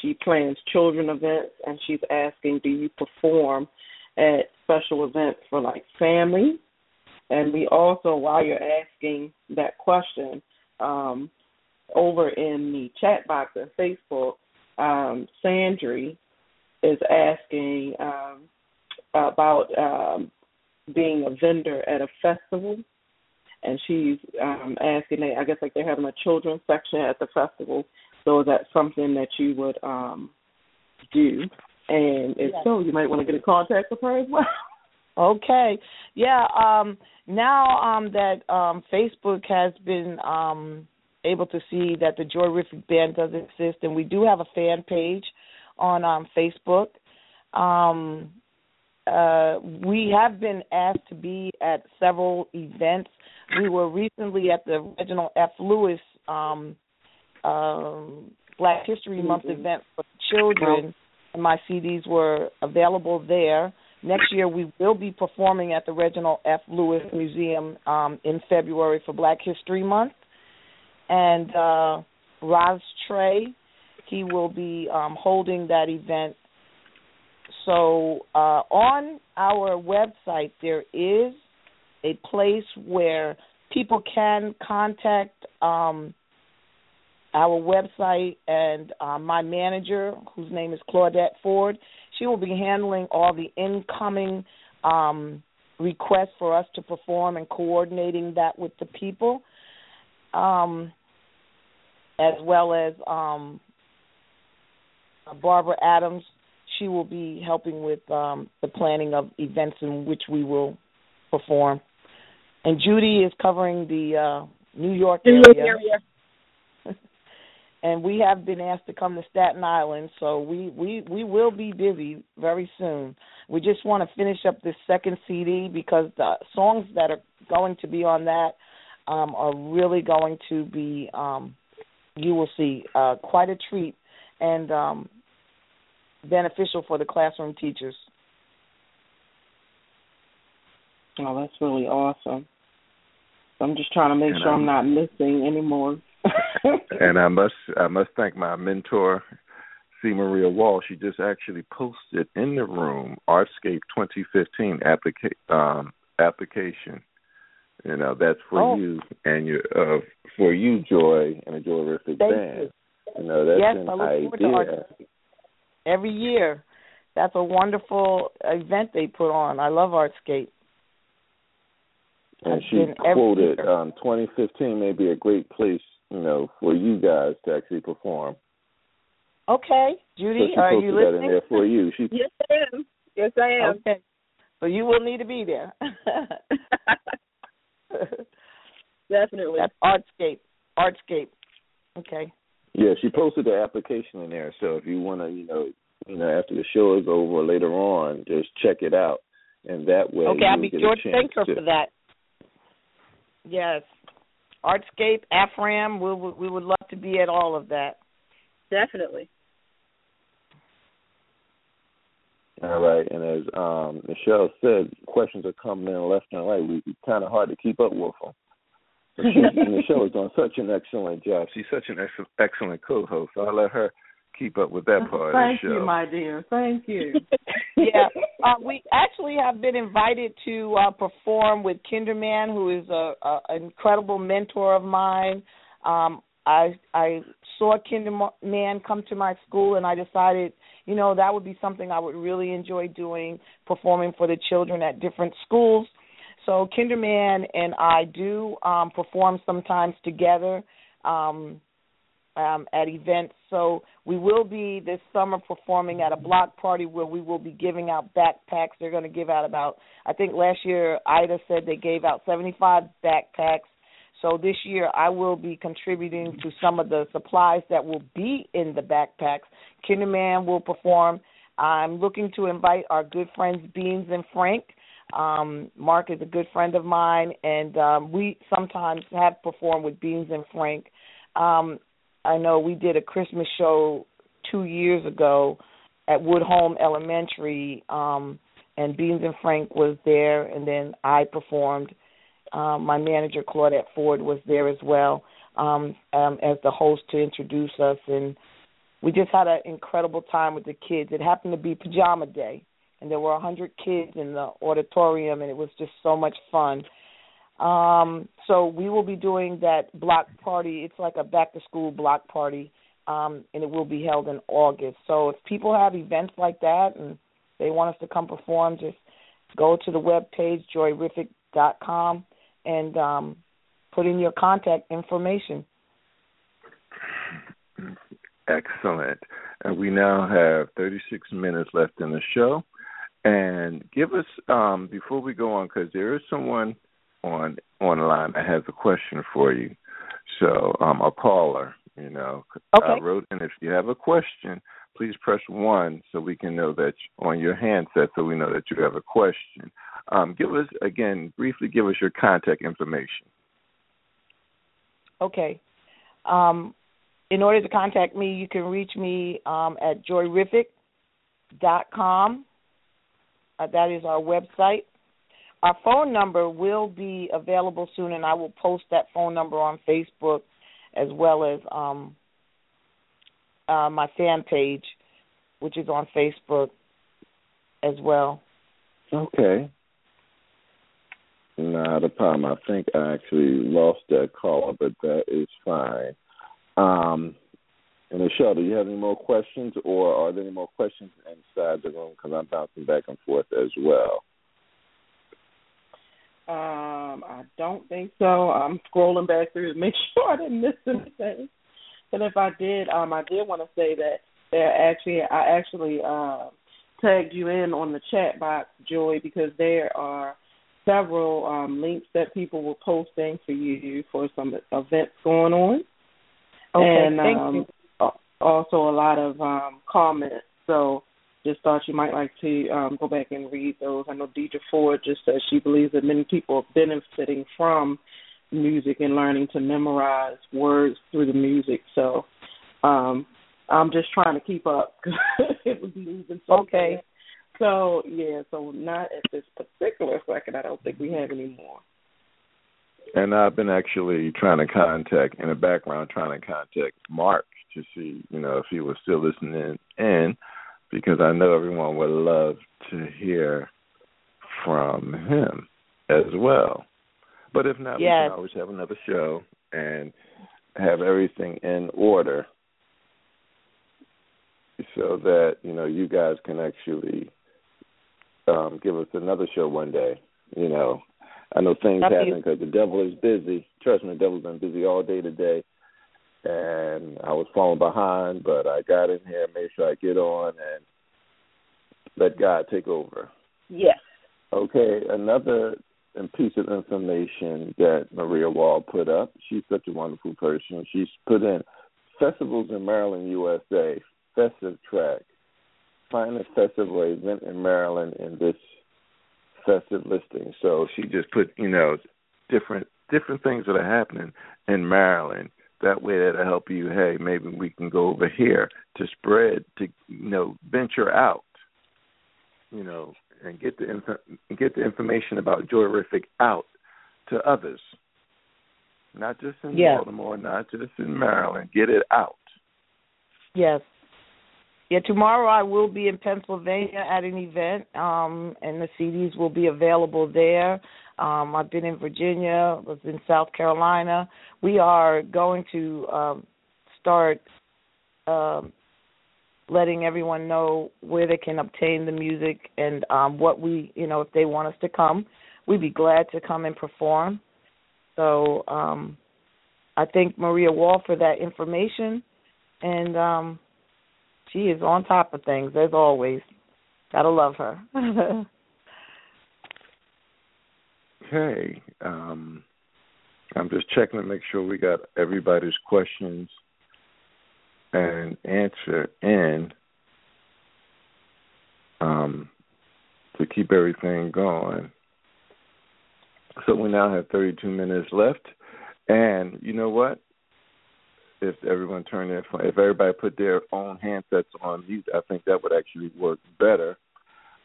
she plans children events, and she's asking, do you perform at special events for like family and we also, while you're asking that question, um, over in the chat box on Facebook, um, Sandry is asking um, about um, being a vendor at a festival, and she's um, asking. I guess like they're having a children's section at the festival. So is that something that you would um, do? And if yes. so, you might want to get in contact with her as well. Okay. Yeah, um now um that um Facebook has been um able to see that the Joyriffic band does exist and we do have a fan page on um Facebook. Um uh we have been asked to be at several events. We were recently at the Reginald F. Lewis um um Black History Month mm-hmm. event for children and my CDs were available there. Next year, we will be performing at the Reginald F. Lewis Museum um, in February for Black History Month. And uh, Roz Trey, he will be um, holding that event. So uh, on our website, there is a place where people can contact um, our website and uh, my manager, whose name is Claudette Ford. She will be handling all the incoming um, requests for us to perform and coordinating that with the people, um, as well as um, Barbara Adams. She will be helping with um, the planning of events in which we will perform. And Judy is covering the uh, New York area. area and we have been asked to come to Staten Island, so we we we will be busy very soon. We just want to finish up this second CD because the songs that are going to be on that um, are really going to be um, you will see uh, quite a treat, and um, beneficial for the classroom teachers. Oh, that's really awesome. I'm just trying to make and sure I'm, I'm not missing anymore. And I must I must thank my mentor, C. Maria Wall. She just actually posted in the room Artscape 2015 applica- um, application. You know that's for oh. you and your uh, for you, Joi, and the Joyriffic Thank Band. You. you know that's yes, an I look idea. To Every year, that's a wonderful event they put on. I love Artscape. And I've she quoted um, 2015 may be a great place, you know, for you guys to actually perform. Okay, So Judy, she are you that in there for you. She Yes, I am. Yes, I am. Okay, so you will need to be there. Definitely. That's Artscape. Artscape. Okay. Yeah, she posted the application in there. So if you want to, you know, you know, after the show is over later on, just check it out, and that way Okay, I'll be get sure a to thank her to. for that. Yes. Artscape, Afram, we would we would love to be at all of that. Definitely. All right, and as um Nichelle said, questions are coming in left and right. We it's kind of hard to keep up with them. But she, Nichelle is doing such an excellent job. She's such an ex- excellent co-host. So I'll let her keep up with that part Thank of the show. you, my dear. Thank you. yeah, uh, we actually have been invited to uh, perform with Kinderman, who is a, a an incredible mentor of mine. Um, I I saw Kinderman come to my school, and I decided, you know, that would be something I would really enjoy doing, performing for the children at different schools. So Kinderman and I do um, perform sometimes together. Um, um, at events. So we will be this summer performing at a block party where we will be giving out backpacks. They're going to give out about, I think last year Ida said they gave out 75 backpacks. So this year I will be contributing to some of the supplies that will be in the backpacks. Kinderman will perform. I'm looking to invite our good friends Beans and Frank. Um, Mark is a good friend of mine, and um, we sometimes have performed with Beans and Frank. Um, I know we did a Christmas show two years ago at Woodhome Elementary, um, and Beans and Frank was there, and then I performed. Um, my manager Claudette Ford was there as well um, um, as the host to introduce us, and we just had an incredible time with the kids. It happened to be Pajama Day, and there were a hundred kids in the auditorium, and it was just so much fun. Um, so we will be doing that block party. It's like a back to school block party, um, and it will be held in August. So if people have events like that and they want us to come perform, just go to the web page joyriffic.com and um, put in your contact information. Excellent. And we now have 36 minutes left in the show. And give us um, before we go on, because there is someone on online that has a question for you. So um, a caller, you know, Okay. I wrote, and if you have a question, please press one so we can know that on your handset, so we know that you have a question. Um, give us again briefly. Give us your contact information. Okay. Um, in order to contact me, you can reach me um, at joyriffic.com. Uh, that is our website. Our phone number will be available soon, and I will post that phone number on Facebook as well as um, uh, my fan page, which is on Facebook as well. Okay. Not a problem. I think I actually lost that caller, but that is fine. Um, and Nichelle, do you have any more questions, or are there any more questions inside the room? Because I'm bouncing back and forth as well. Um, I don't think so. I'm scrolling back through to make sure I didn't miss anything. And if I did, um, I did want to say that there actually, I actually uh, tagged you in on the chat box, Joi, because there are several um, links that people were posting for you for some events going on. Okay, and thank um, you. also a lot of um, comments. So just thought you might like to um, go back and read those. I know Deidre Ford just says she believes that many people are benefiting from music and learning to memorize words through the music. So um, I'm just trying to keep up because it was moving so okay. fast. So yeah, so not at this particular second. I don't think we have any more. And I've been actually trying to contact in the background, trying to contact Mark to see, you know, if he was still listening in, because I know everyone would love to hear from him as well. But if not, yes. we can always have another show and have everything in order so that you know you guys can actually um give us another show one day. You know, I know things That'd happen because the devil is busy. Trust me, the devil's been busy all day today, and I was falling behind, but I got in here, made sure I get on, and let God take over. Yes. Okay, another piece of information that Maria Wall put up. She's such a wonderful person. She's put in festivals in Maryland, USA, festive track, finest festival event in Maryland in this festive listing. So she just put, you know, different different things that are happening in Maryland. That way that'll help you, hey, maybe we can go over here to spread to you know, venture out. You know, and get the inf- get the information about Joyriffic out to others. Not just in Yeah. Baltimore, not just in Maryland. Get it out. Yes. Yeah, tomorrow I will be in Pennsylvania at an event, um, and the CDs will be available there. Um, I've been in Virginia, was in South Carolina. We are going to um, start um, letting everyone know where they can obtain the music and um, what we, you know, if they want us to come, we'd be glad to come and perform. So um, I thank Maria Wall for that information, and um, she is on top of things as always. Gotta love her. Okay. Um, I'm just checking to make sure we got everybody's questions and answer in um, to keep everything going. So we now have 32 minutes left, and you know what? If everyone turn their phone, if everybody put their own handsets on mute, I think that would actually work better.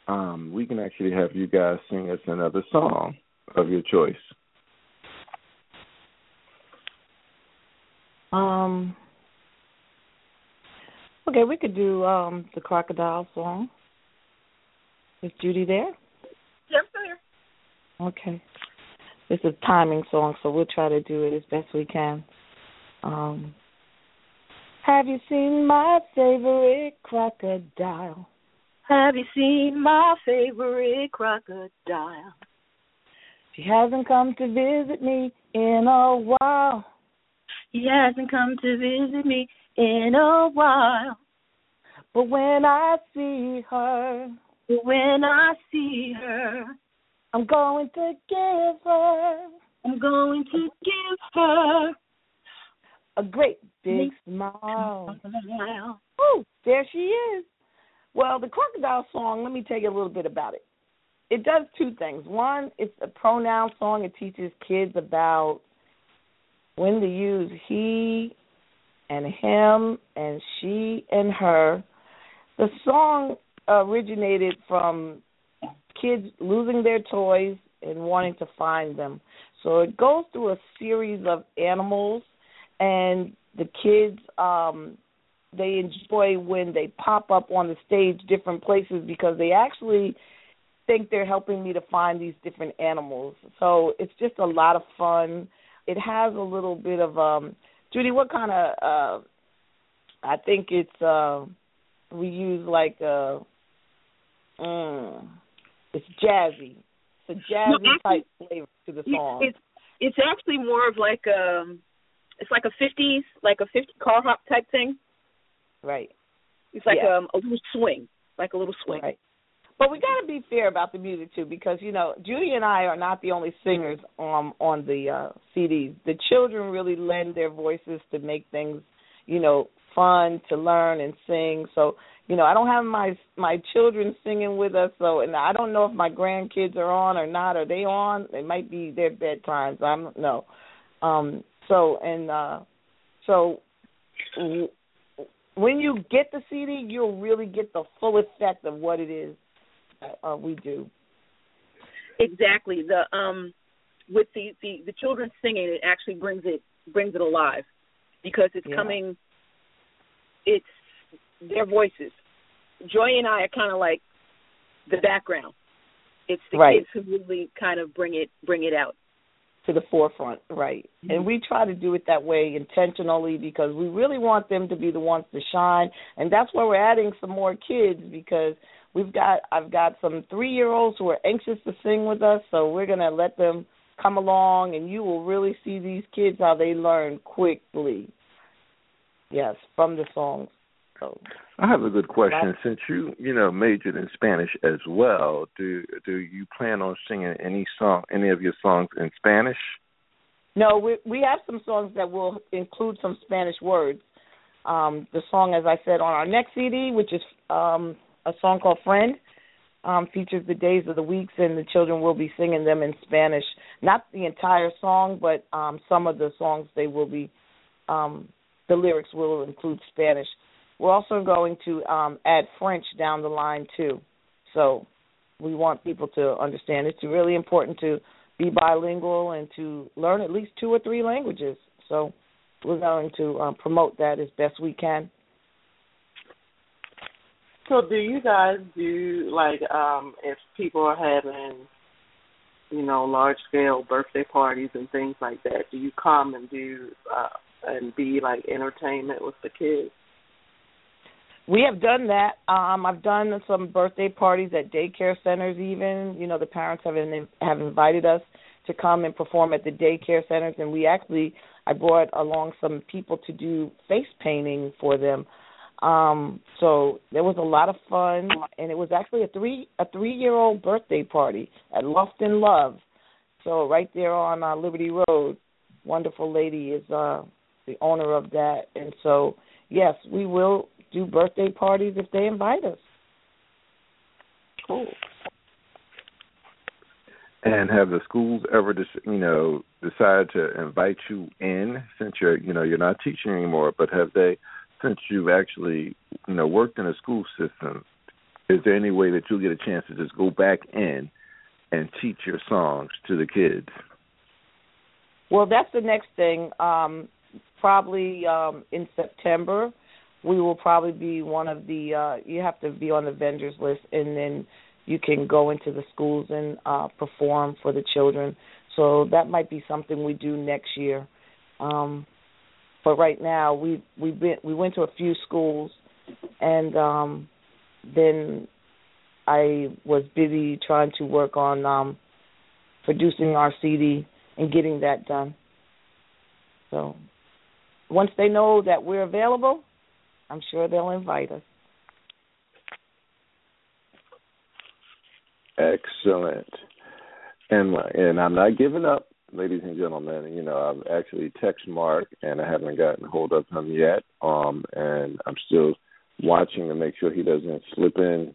Um, we can actually have you guys sing us another song of your choice. um. Okay, we could do um the crocodile song. Is Judy there? Yep, I'm still here. Okay. It's a timing song, so we'll try to do it as best we can. Um, have you seen my favorite crocodile? Have you seen my favorite crocodile? She hasn't come to visit me in a while. He hasn't come to visit me in a while. But when I see her, when I see her, I'm going to give her I'm going to give her a great big smile. Oh, there she is. Well, the crocodile song, let me tell you a little bit about it. It does two things. One, it's a pronoun song. It teaches kids about when to use he and him and she and her. The song originated from kids losing their toys and wanting to find them. So it goes through a series of animals and the kids um they enjoy when they pop up on the stage different places because they actually think they're helping me to find these different animals. So it's just a lot of fun. It has a little bit of um Judy, what kind of uh I think it's uh we use like uh mm, it's jazzy. It's a jazzy No, actually- type flavor to the song. It's it's actually more of like um it's like a fifties, like a fifty car hop type thing. right. It's like Yeah. um a little swing. Like a little swing. Right. But we got to be fair about the music too, because you know Judy and I are not the only singers on on the uh, CDs. The children really lend their voices to make things, you know, fun to learn and sing. So you know, I don't have my my children singing with us, so and I don't know if my grandkids are on or not. Are they on? It might be their bedtimes. I don't know. Um. So and uh, so when you get the CD, you'll really get the full effect of what it is uh, we do. Exactly. The um with the, the the children singing, it actually brings it brings it alive because it's yeah. coming. It's their voices. Joi and I are kind of like the background. It's the right. kids who really kind of bring it bring it out to the forefront, right? Mm-hmm. And we try to do it that way intentionally because we really want them to be the ones to shine, and that's why we're adding some more kids because we've got I've got some three year olds who are anxious to sing with us, so we're gonna let them come along, and you will really see these kids how they learn quickly. Yes, from the songs. I have a good question. Since you, you know, majored in Spanish as well, do do you plan on singing any song, any of your songs in Spanish? No, we we have some songs that will include some Spanish words. Um, the song, as I said, on our next CD, which is um, a song called "Friend," um, features the days of the weeks, and the children will be singing them in Spanish. Not the entire song, but um, some of the songs they will be. Um, the lyrics will include Spanish. We're also going to um, add French down the line too. So we want people to understand it's really important to be bilingual and to learn at least two or three languages. So we're going to um, promote that as best we can. So do you guys do like um if people are having you know large scale birthday parties and things like that, do you come and do uh and be like entertainment with the kids? We have done that. Um, I've done some birthday parties at daycare centers. Even you know, the parents have in, have invited us to come and perform at the daycare centers, and we actually I brought along some people to do face painting for them. Um, so there was a lot of fun, and it was actually a three a three year old birthday party at Lofton Love. So right there on uh, Liberty Road, wonderful lady is uh, the owner of that, and so yes, we will do birthday parties if they invite us. Cool. And have the schools ever, you know, decided to invite you in since you're, you know, you're not teaching anymore? But have they, since you've actually, you know, worked in a school system, is there any way that you'll get a chance to just go back in and teach your songs to the kids? Well, that's the next thing. Um, probably um, in September, we will probably be one of the uh you have to be on the vendors list and then you can go into the schools and uh perform for the children. So that might be something we do next year. Um but right now we we've been we went to a few schools and um then I was busy trying to work on um producing our CD and getting that done. So once they know that we're available I'm sure they'll invite us. Excellent. And and I'm not giving up, ladies and gentlemen. You know, I've actually texted Mark and I haven't gotten hold of him yet. Um, and I'm still watching to make sure he doesn't slip in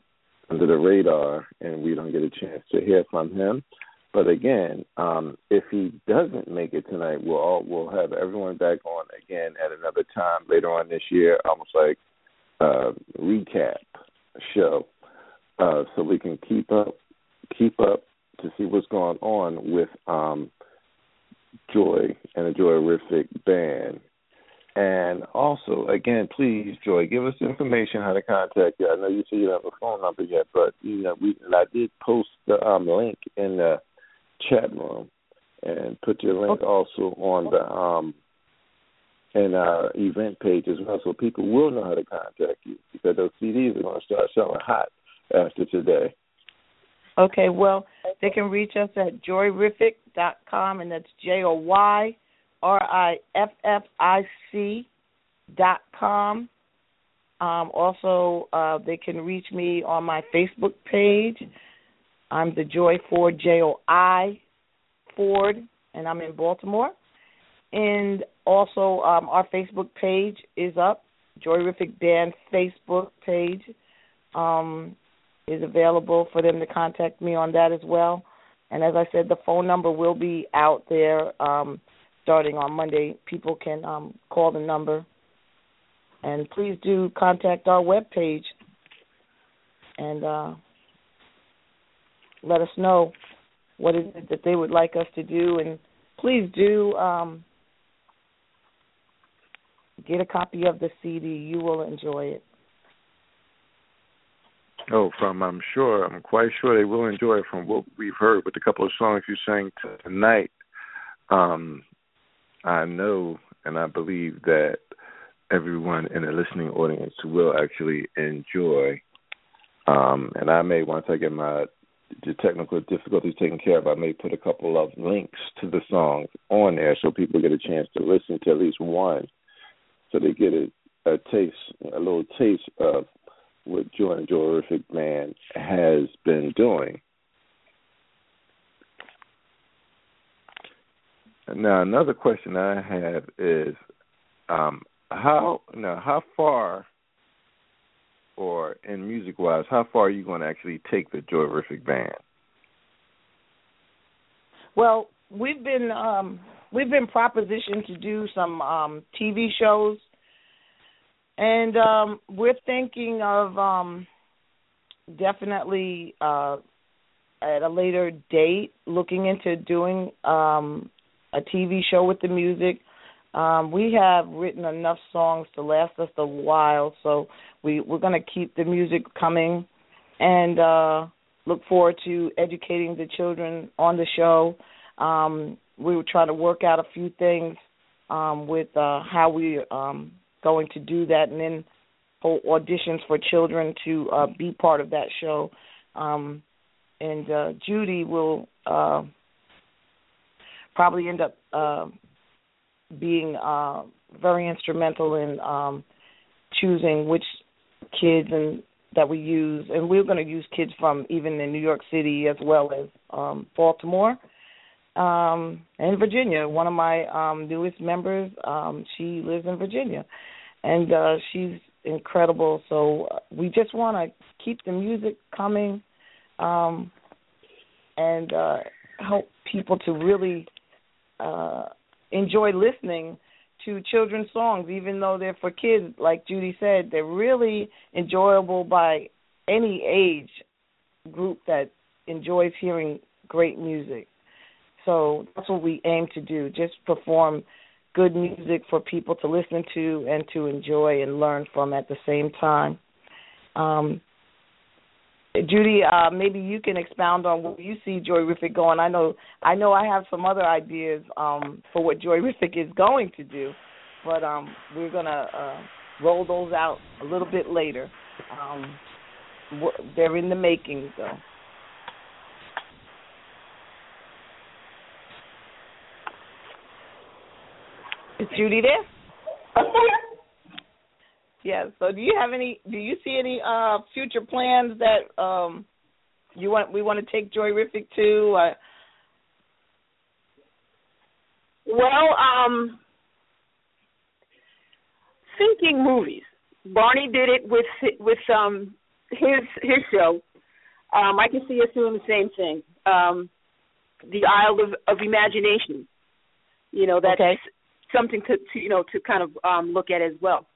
under the radar and we don't get a chance to hear from him. But again, um, if he doesn't make it tonight, we'll all, we'll have everyone back on again at another time later on this year, almost like uh, recap show, uh, so we can keep up keep up to see what's going on with um, Joi and the Joyriffic band. And also, again, please, Joi, give us information how to contact you. I know you said you don't have a phone number yet, but you know, we I did post the um, link in the chat room and put your link also on the um in our event page as well so people will know how to contact you because those CDs are going to start selling hot after today. Okay, well, they can reach us at joyriffic.com and that's J O Y R I F F I C dot com. Um, also, uh, they can reach me on my Facebook page. I'm the Joi Ford J O I Ford, and I'm in Baltimore. And also, um, our Facebook page is up. Joyriffic Band Facebook page um, is available for them to contact me on that as well. And as I said, the phone number will be out there um, starting on Monday. People can um, call the number And please do contact our web page and uh, let us know what it is that they would like us to do. And please do um, get a copy of the CD. You will enjoy it. Oh, from I'm sure, I'm quite sure they will enjoy it from what we've heard with a couple of songs you sang tonight. Um, I know and I believe that everyone in the listening audience will actually enjoy. Um, and I may, once I get my the technical difficulties taken care of, I may put a couple of links to the songs on there so people get a chance to listen to at least one, so they get a, a taste, a little taste of what Joi and Joyriffic Man has been doing. Now, another question I have is, um, how now how far, or in music wise, how far are you going to actually take the Joyriffic Band? Well, we've been um, we've been propositioned to do some um, TV shows, and um, we're thinking of um, definitely uh, at a later date looking into doing um, a TV show with the music. Um, we have written enough songs to last us a while, so we we're going to keep the music coming, and uh, look forward to educating the children on the show. Um, we were trying to work out a few things um, with uh, how we um, going to do that, and then hold auditions for children to uh, be part of that show. Um, and uh, Judy will uh, probably end up uh, being uh, very instrumental in um, choosing which kids and that we use, and we're going to use kids from even in New York City as well as um, Baltimore um, and Virginia. One of my um, newest members, um, she lives in Virginia, and uh, she's incredible. So uh, we just want to keep the music coming um, and uh, help people to really uh, enjoy listening to children's songs, even though they're for kids. Like Judy said, they're really enjoyable by any age group that enjoys hearing great music. So that's what we aim to do: just perform good music for people to listen to and to enjoy and learn from at the same time. Um, Judy, uh, maybe you can expound on what you see Joyriffic going. I know, I know, I have some other ideas um, for what Joyriffic is going to do, but um, we're gonna uh, roll those out a little bit later. Um, they're in the making, though. Is Judy there? Yeah. So, do you have any? Do you see any uh future plans that um you want? We want to take Joyriffic to. Uh, well, um, thinking movies. Barney did it with with um his his show. Um, I can see us doing the same thing. Um, the Isle of, of Imagination. You know, that's okay. something to, to you know to kind of um look at as well.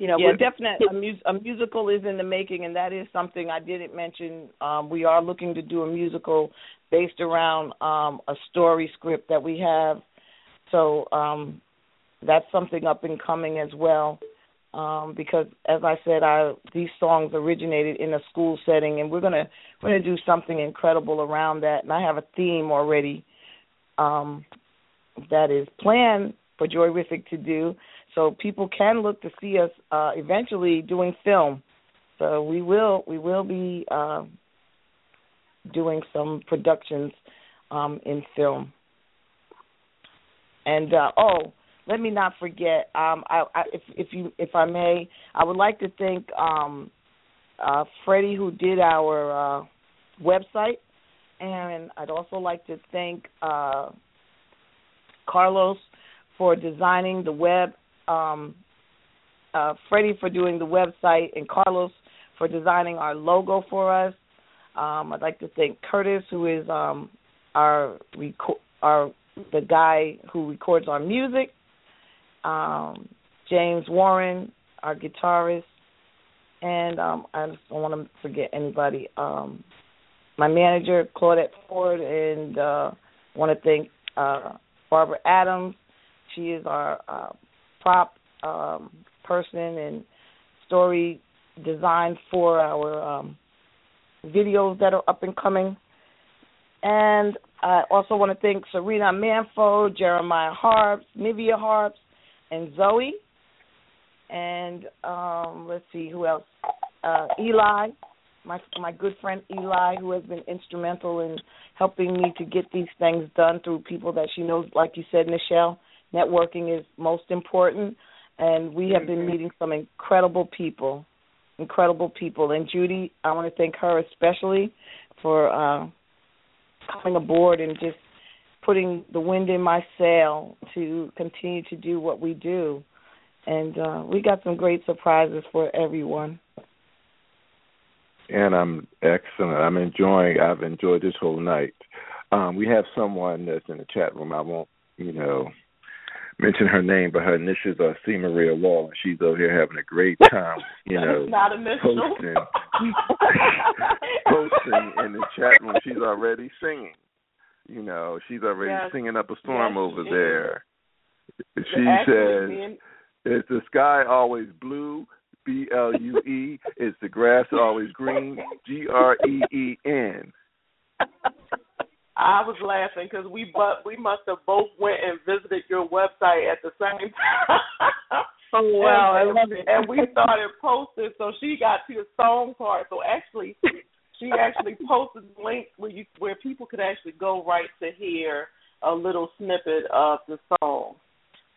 You know, yeah, definitely a, mus- a musical is in the making, and that is something I didn't mention. Um, we are looking to do a musical based around um, a story script that we have. So um, that's something up and coming as well. Um, because, as I said, I, these songs originated in a school setting, and we're gonna we're gonna do something incredible around that. And I have a theme already um, that is planned for Joyriffic to do so people can look to see us uh, eventually doing film. So we will we will be uh, doing some productions um, in film. And uh, oh, let me not forget. Um, I, I, if if you if I may, I would like to thank um, uh, Freddie who did our uh, website, and I'd also like to thank uh, Carlos for designing the web um, uh, Freddie for doing the website, and Carlos for designing our logo for us. Um, I'd like to thank Curtis, who is um, our reco- our the guy who records our music. Um, James Warren, our guitarist, and um, I don't want to forget anybody. Um, my manager Claudette Ford, and uh, want to thank uh, Barbara Adams. She is our uh, prop um, person and story design for our um, videos that are up and coming. And I also want to thank Cyrinna Amanfo, Jeremiah Harps, Neveah Harps, and Zoe. And um, let's see who else. Uh, Eli, my my good friend Eli, who has been instrumental in helping me to get these things done through people that she knows. Like you said, Nichelle, networking is most important, and we have been meeting some incredible people, incredible people. And Judy, I want to thank her especially for uh, coming aboard and just putting the wind in my sail to continue to do what we do. And uh, we got some great surprises for everyone. And I'm excellent. I'm enjoying. I've enjoyed this whole night. Um, we have someone that's in the chat room. I won't, you know, mention her name, but her initials are C. Maria Wall. And she's over here having a great time, you know, Not posting, posting in the chat room. She's already singing. You know, she's already yes. singing up a storm yes, over she there. Is. She says, "Is the sky always blue?" B L U E. Is the grass always green? G R E E N. I was laughing because we but we must have both went and visited your website at the same time. oh wow, and, I love it. And we started posting, so she got to the song part. So actually, she actually posted the link where you where people could actually go right to hear a little snippet of the song.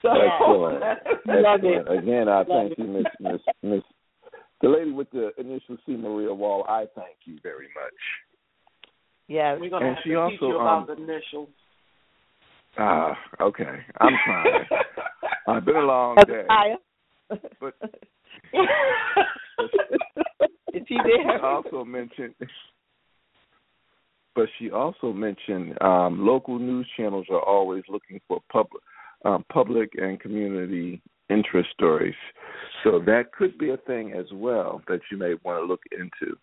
So Excellent. Love Excellent. it. Again, I thank you, Miss Miss Miss the lady with the initial C. Maria Wall. I thank you very much. Yes. we're gonna And have she to teach also, you about um, the initials. Ah, okay. I'm fine. I've been a long day. Hezekiah. But Is he there? She also mentioned, but she also mentioned um, local news channels are always looking for public, um, public and community interest stories. So that could be a thing as well that you may want to look into.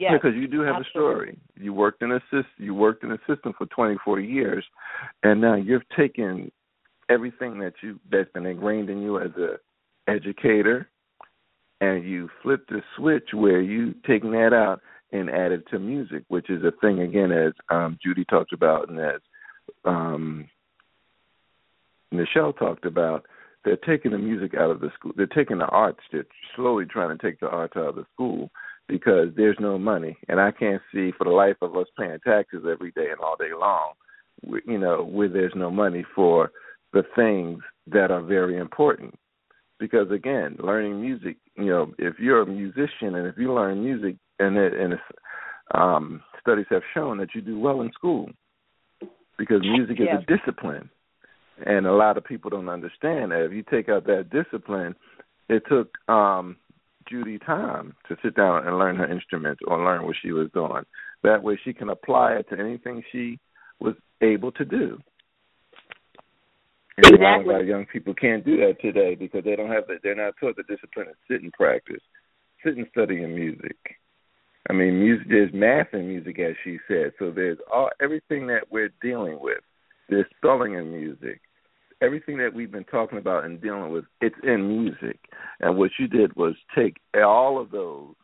Yes. because you do have a story. You worked in a system. You worked in a system for 24 years, and now you've taken everything that you that's been ingrained in you as a educator, and you flipped the switch where you taking that out and added to music, which is a thing again as um, Judy talked about and as um, Nichelle talked about. They're taking the music out of the school. They're taking the arts. They're slowly trying to take the arts out of the school because there's no money, and I can't see for the life of us paying taxes every day and all day long, you know, where there's no money for the things that are very important. Because again, learning music, you know, if you're a musician and if you learn music, and it, and it's, um, studies have shown that you do well in school, because music is Yes. a discipline, and a lot of people don't understand that. If you take out that discipline, it took um Judy time to sit down and learn her instrument or learn what she was doing. That way she can apply it to anything she was able to do. And a lot of young people can't do that today because they don't have the, they're not taught the discipline to sit and practice, sit and study in music. I mean, music there's math in music, as she said. So there's all everything that we're dealing with. There's spelling in music everything that we've been talking about and dealing with, it's in music. And what you did was take all of those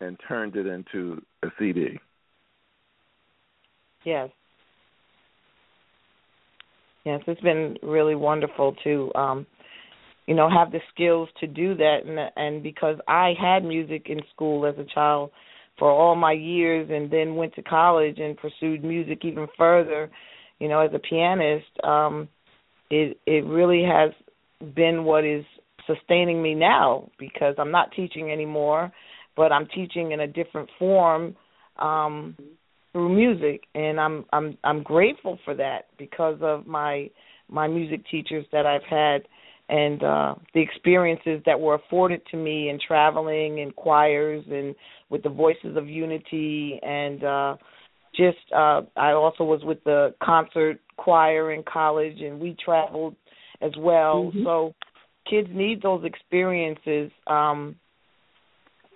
and turned it into a CD. Yes. Yes, it's been really wonderful to um you know have the skills to do that and and because I had music in school as a child for all my years and then went to college and pursued music even further, you know, as a pianist, um it it really has been what is sustaining me now because I'm not teaching anymore, but I'm teaching in a different form um through music. And I'm I'm I'm grateful for that because of my my music teachers that I've had and uh the experiences that were afforded to me in traveling in choirs and with the voices of unity and uh just uh I also was with the concert choir in college and we traveled as well. Mhm. so kids need those experiences um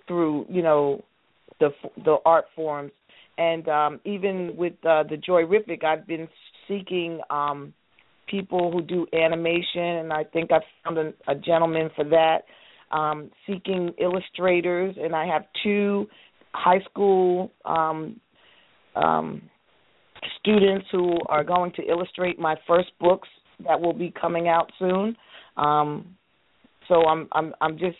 through you know the the art forms. And um even with uh the joyriffic i've been seeking um people who do animation and i think i've found a, a gentleman for that um seeking illustrators. And i have two high school um um students who are going to illustrate my first books that will be coming out soon um so i'm i'm i'm just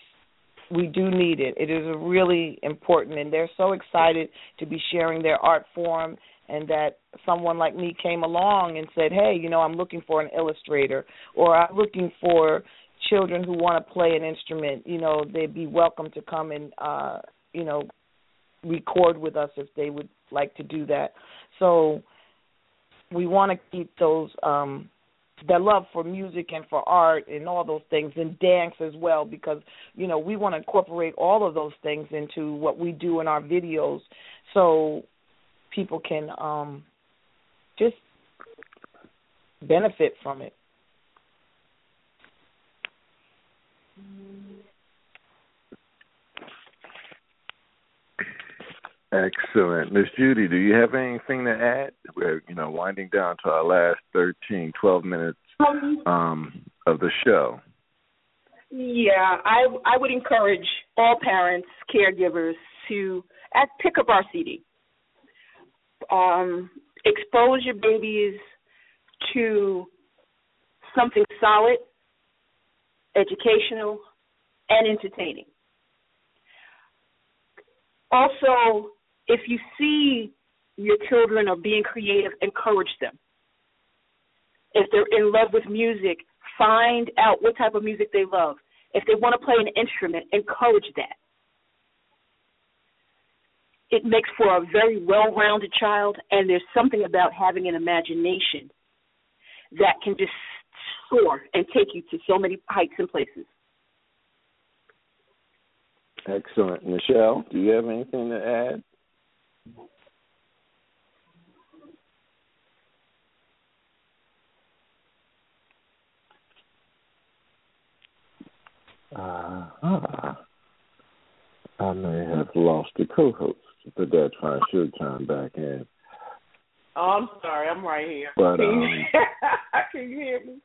we do need it. It is really important, and they're so excited to be sharing their art form. And that someone like me came along and said, "Hey, you know, I'm looking for an illustrator, or I'm looking for children who want to play an instrument. You know, they'd be welcome to come and, uh, you know, record with us if they would like to do that. So we want to keep those um love for music and for art and all those things and dance as well because you know we want to incorporate all of those things into what we do in our videos so people can um just benefit from it Excellent. Miss Judy, do you have anything to add? We're, you know, winding down to our last 13, 12 minutes um, of the show. Yeah, I I would encourage all parents, caregivers to at, pick up our CD. Um, expose your babies to something solid, educational, and entertaining. Also, if you see your children are being creative, encourage them. If they're in love with music, find out what type of music they love. If they want to play an instrument, encourage that. It makes for a very well rounded child, and there's something about having an imagination that can just soar and take you to so many heights and places. Excellent. Nichelle, do you have anything to add? Uh, I may have lost the co-host, but that's fine. She'll chime back in. Oh, I'm sorry. I'm right here. But can, um, you, can you hear me?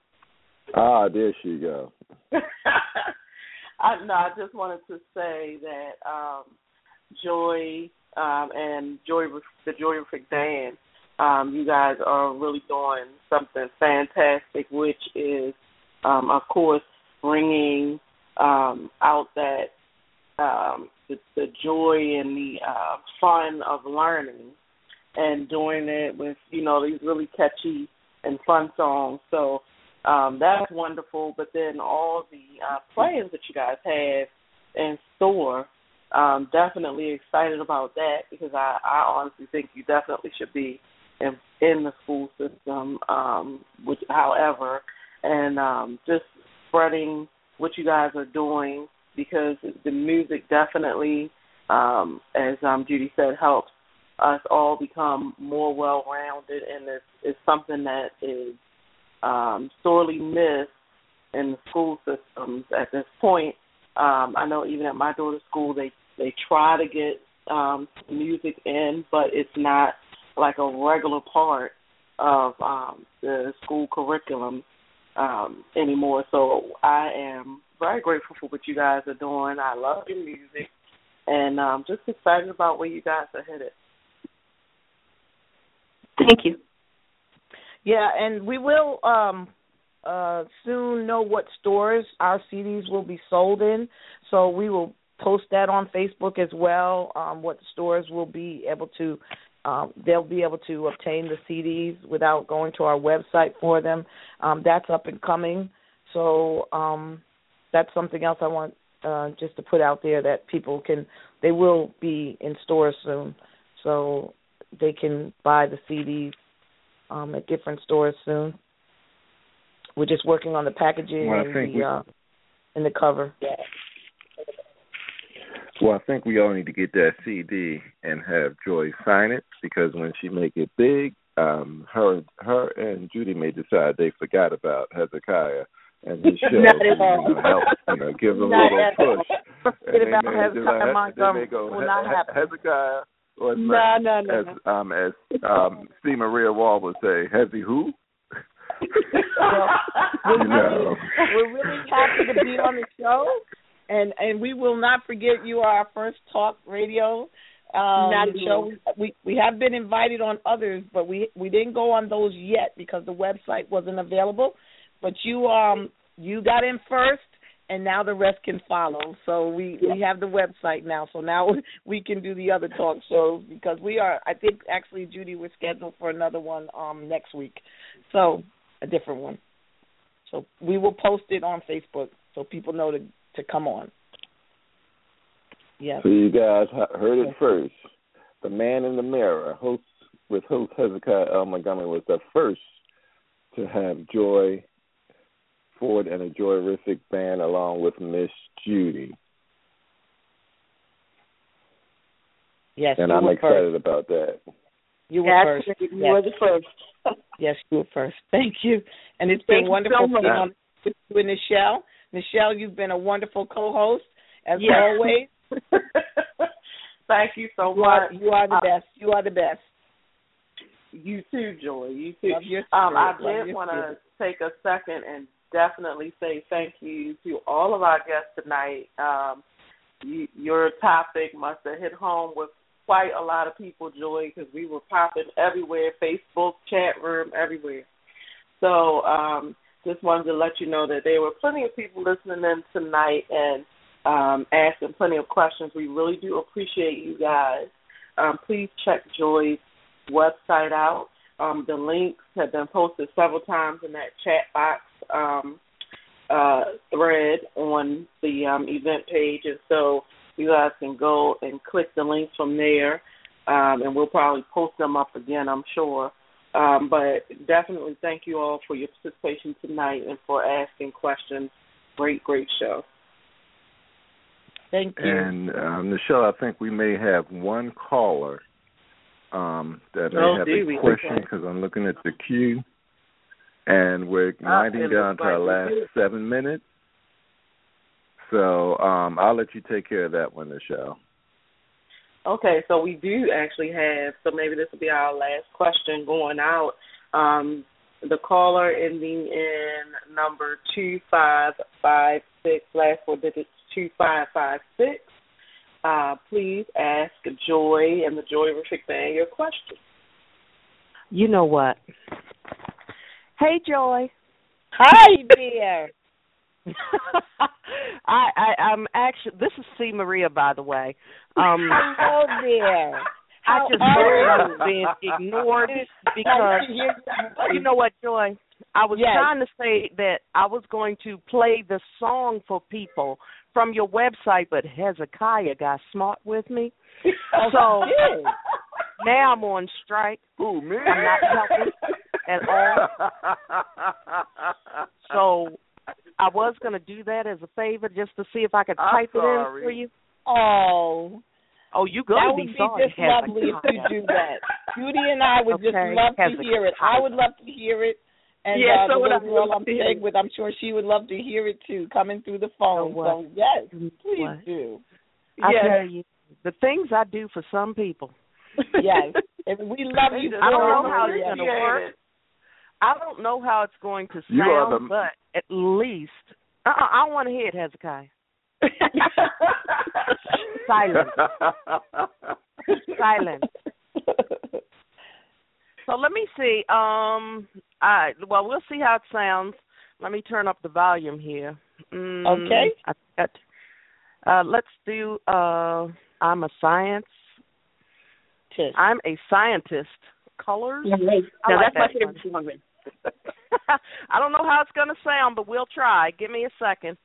Ah, there she go. I, no, I just wanted to say that um, Joi um, and Joi, the Joyriffic Band, um, you guys are really doing something fantastic, which is, um, of course, bringing um, out that um, the, the joy and the uh, fun of learning, and doing it with you know these really catchy and fun songs. So um, that's wonderful. But then all the uh, plans that you guys have in store, um, definitely excited about that because I, I honestly think you definitely should be in, in the school system. Um, which, however, and um, just spreading what you guys are doing because the music definitely, um, as um, Judy said, helps us all become more well rounded, and it's, it's something that is um, sorely missed in the school systems at this point. Um, I know even at my daughter's school, they they try to get um, music in, but it's not like a regular part of um, the school curriculum um, anymore. So I am very grateful for what you guys are doing. I love your music, and um, just excited about where you guys are headed. Thank you. Yeah, and we will um uh soon know what stores our CDs will be sold in. So we will post that on Facebook as well. Um, what stores will be able to um, they'll be able to obtain the CDs without going to our website for them. Um, that's up and coming. So um, that's something else I want uh, just to put out there that people can they will be in stores soon, so they can buy the CDs um, at different stores soon. We're just working on the packaging well, and the we, uh, and the cover. Well, I think we all need to get that CD and have Joi sign it because when she make it big, um, her her and Judy may decide they forgot about Hezekiah and his show. Not at all. Help, you know, give them a little push. Forget and about they may, Hezekiah Montgomery. they may go Will not happen. Hezekiah or as, No, no, no, as no. um as um C. Maria Wall would say, Heavy who? Well, we're really, we're really happy to be on the show, and and we will not forget you are our first talk radio um, Not show. We we have been invited on others, but we we didn't go on those yet because the website wasn't available. But you um you got in first, and now the rest can follow. So we we have the website now. So now we can do the other talk shows because we are. I think actually Judy we're scheduled for another one um next week. So a different one. So we will post it on Facebook so people know to to come on. Yes. So you guys heard it first. The Man in the Mirror, host with host Hezekiah L. Montgomery, was the first to have Joi Ford and a Joyriffic band along with Miss Judy. Yes, and you I'm were excited first. about that. You were Yes, first. you Yes. were the first. Yes, you were first. Thank you. And it's Thank been wonderful so much. being on with you and Nichelle. Nichelle, you've been a wonderful co-host as Yes. always. Thank you so You are, much. you are the Uh, best. You are the best. You too, Joi. You too. Um, I did want to take a second and definitely say thank you to all of our guests tonight. Um, you, your topic must have hit home with quite a lot of people, Joi, because we were popping everywhere, Facebook, chat room, everywhere. So um, just wanted to let you know that there were plenty of people listening in tonight and um, asking plenty of questions. We really do appreciate you guys. Um, please check Joi's website out. Um, the links have been posted several times in that chat box um, uh, thread on the um, event page, and so you guys can go and click the links from there, um, and we'll probably post them up again, I'm sure. Um, but definitely thank you all for your participation tonight and for asking questions. Great, great show. Thank you. And uh, Nichelle, I think we may have one caller um, that may Oh, have a we? question Okay. because I'm looking at the queue, and we're Ah, winding down to our last seven minutes. So um, I'll let you take care of that one, Nichelle. Okay, so we do actually have, so maybe this will be our last question going out. Um, the caller ending in number 2556, last four digits 2556. Uh, please ask Joi and the Joyriffic Band your question. You know what? Hey, Joi. Hi, dear. I, I I'm actually this is C Maria by the way. Um Hello, dear. I just I was being ignored because to hear your you know what, Joi? I was Yes. trying to say that I was going to play the song for people from your website, but Hezekiah got smart with me. So Good. now I'm on strike. Who me? I'm not helping at all. So I was going to do that as a favor just to see if I could type it in for you. Oh, Oh, you go. that going to would be be sorry, just lovely if you do that. Judy and I would just Okay, love to hear it. I would love to hear it. And Yeah, uh, so the little I. girl Love I'm to hear staying with, I'm sure she would love to hear it too, coming through the phone. what? So yes, please What? do. I Yes. tell you, the things I do for some people. Yes, and we love you. I don't know how it's much. going to work. I don't know how it's going to sound, the- but at least uh, I want to hear it, Hezekiah. Silence. Silence. So let me see. Um, I well, we'll see how it sounds. Let me turn up the volume here. Mm, Okay. I, got- uh, let's do. Uh, I'm a science. Tish. I'm a scientist. Colors. Now, like that's my that favorite song. I don't know how it's going to sound, but we'll try. Give me a second.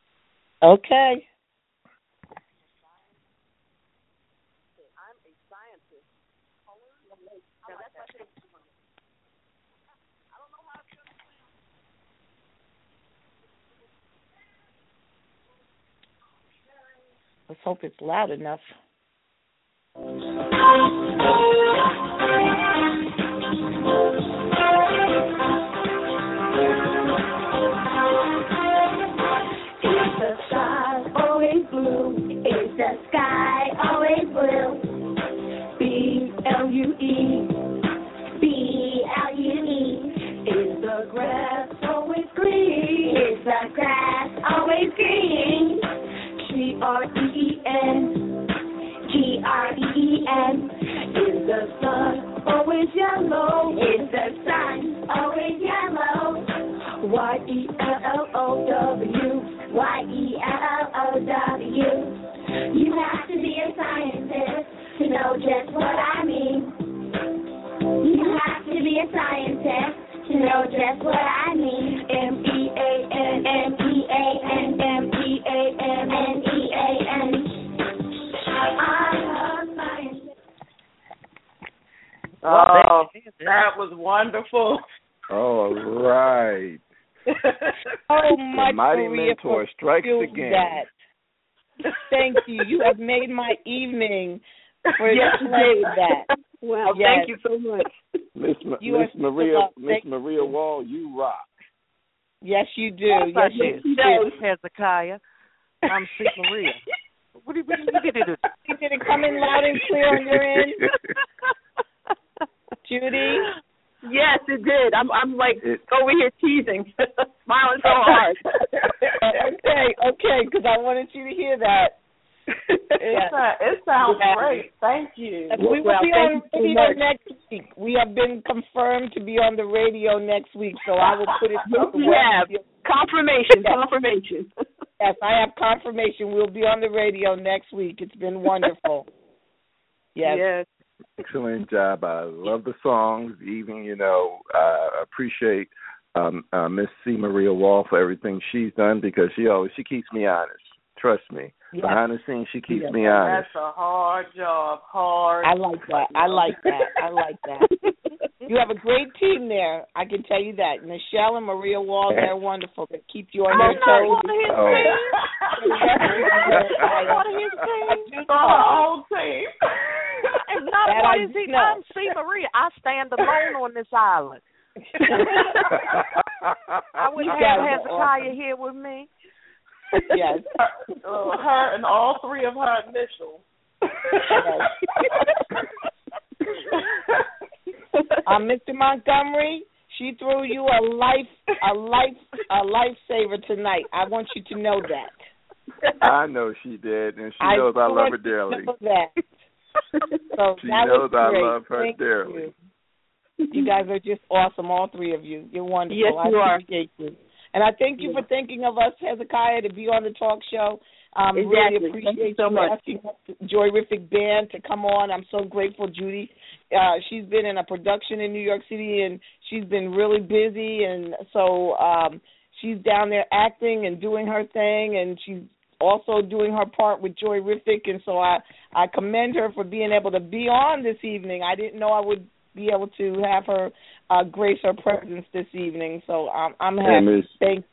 Okay. Let's hope it's loud enough. the sky always blue. B L U E. B L U E. Is the grass always green? Is the grass always green? G R E E N. G R E E N. Is the sun always yellow? Is the sun always yellow? Y E L L O W. to know just what I mean. M E A N M E A N M E A N N E A N. I'm a scientist. Oh, that was wonderful. All right. Oh, The my mighty mentor strikes for again. That. Thank you. You have made my evening for Yes, playing that. Wow, oh, Yes. thank you so much. Miss Ma- You Miss Maria Miss Maria Wall, you rock. Yes, you do. Yes, Yes, you do. do. Yes, Hezekiah. I'm C. Maria. What do you, what do you get it? Did it come in loud and clear on your end, Judy? Yes, it did. I'm I'm like It- over here teasing, smiling so hard. okay, okay, because I wanted you to hear that. It, sa- it sounds Yeah. great. Thank you. We will Well, be on you so radio next week. We have been confirmed to be on the radio next week, so I will put it on You have. Confirmation, Yes. confirmation. Yes, I have confirmation. We'll be on the radio next week. It's been wonderful. Yes. Yes. Excellent job. I love the songs. Even you know, I appreciate um uh, Miss C. Maria Wall for everything she's done because she always she keeps me honest. Trust me. Yes. Behind the scenes, she keeps Yes. me honest. That's a hard job. Hard. I like that. I like that. I like that. You have a great team there. I can tell you that. Nichelle and Maria Wall, they're wonderful. They keep you on I'm your not toes. one of his Oh. team. I'm not one of his team. The whole team. I'm not That one I of his do team. know. I'm C. Maria. I stand alone on this island. I wouldn't You have guys Hezekiah awesome. here with me. Yes. Uh, her and all three of her initials. Um, Mr. Montgomery, she threw you a life, a life, a lifesaver tonight. I want you to know that. I know she did, and she knows I love her dearly. know that. So She that knows I love her Thank dearly. You. you guys are just awesome, all three of you. You're wonderful. Yes, I you are. appreciate you. And I thank you for thinking of us, Hezekiah, to be on the talk show. Um, Exactly. Really Thank you appreciate so you much. asking Joyriffic Band to come on. I'm so grateful, Judy. Uh, she's been in a production in New York City, and she's been really busy, and so um, she's down there acting and doing her thing, and she's also doing her part with Joy Joyriffic, and so I I commend her for being able to be on this evening. I didn't know I would be able to have her uh, grace her presence this evening, so I'm I'm happy. And Miss Thank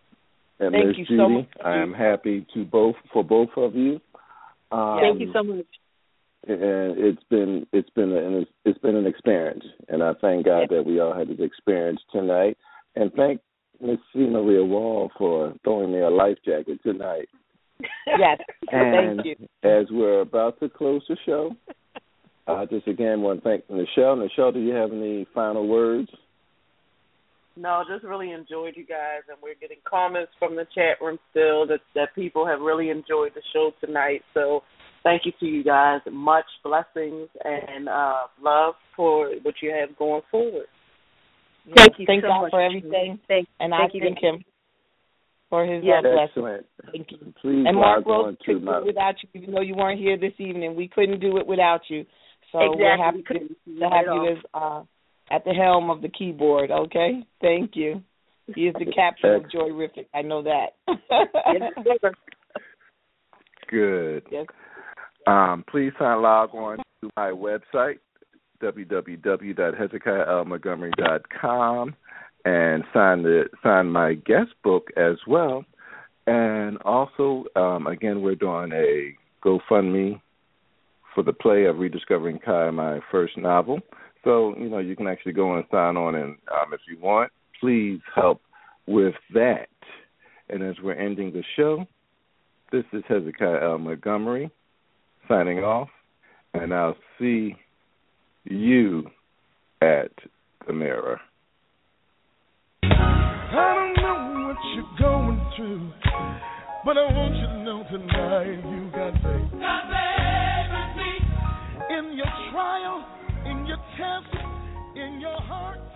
and Thank Miss you Judy, so much. I am happy to both for both of you. Um, Thank you so much. and it's been it's been an it's been an experience, and I thank God that we all had this experience tonight, and thank Miss C. Maria Wall for throwing me a life jacket tonight. yes, And thank you. as we're about to close the show, I just again want to thank Nichelle. Nichelle, do you have any final words? No, just really enjoyed you guys, and we're getting comments from the chat room still that that people have really enjoyed the show tonight. So, thank you to you guys. Much blessings and uh love for what you have going forward. Thank you Thank so God much. for everything, Thank, and thank I you. thank Him for His Yes. blessing. Excellent. Thank you. Please And Mark log on Rose couldn't do it without you, even though you weren't here this evening. We couldn't do it without you. So Exactly. we're happy We to, to have you as uh, at the helm of the keyboard. Okay, thank you. He is the captain of Joy Joyriffic. I know that. Good. Yes. Um, please sign log on to my website, www.hezekiahlmontgomery.com, and sign the sign my guest book as well. And also, um, again, we're doing a GoFundMe for the play of Rediscovering Kai, my first novel. So, you know, you can actually go and sign on, and um, if you want, please help with that. And as we're ending the show, this is Hezekiah L. Montgomery signing off, and I'll see you at the mirror. I don't know what you're going through, but I want you to know tonight you got faith. Got faith in your trial, test, in your time.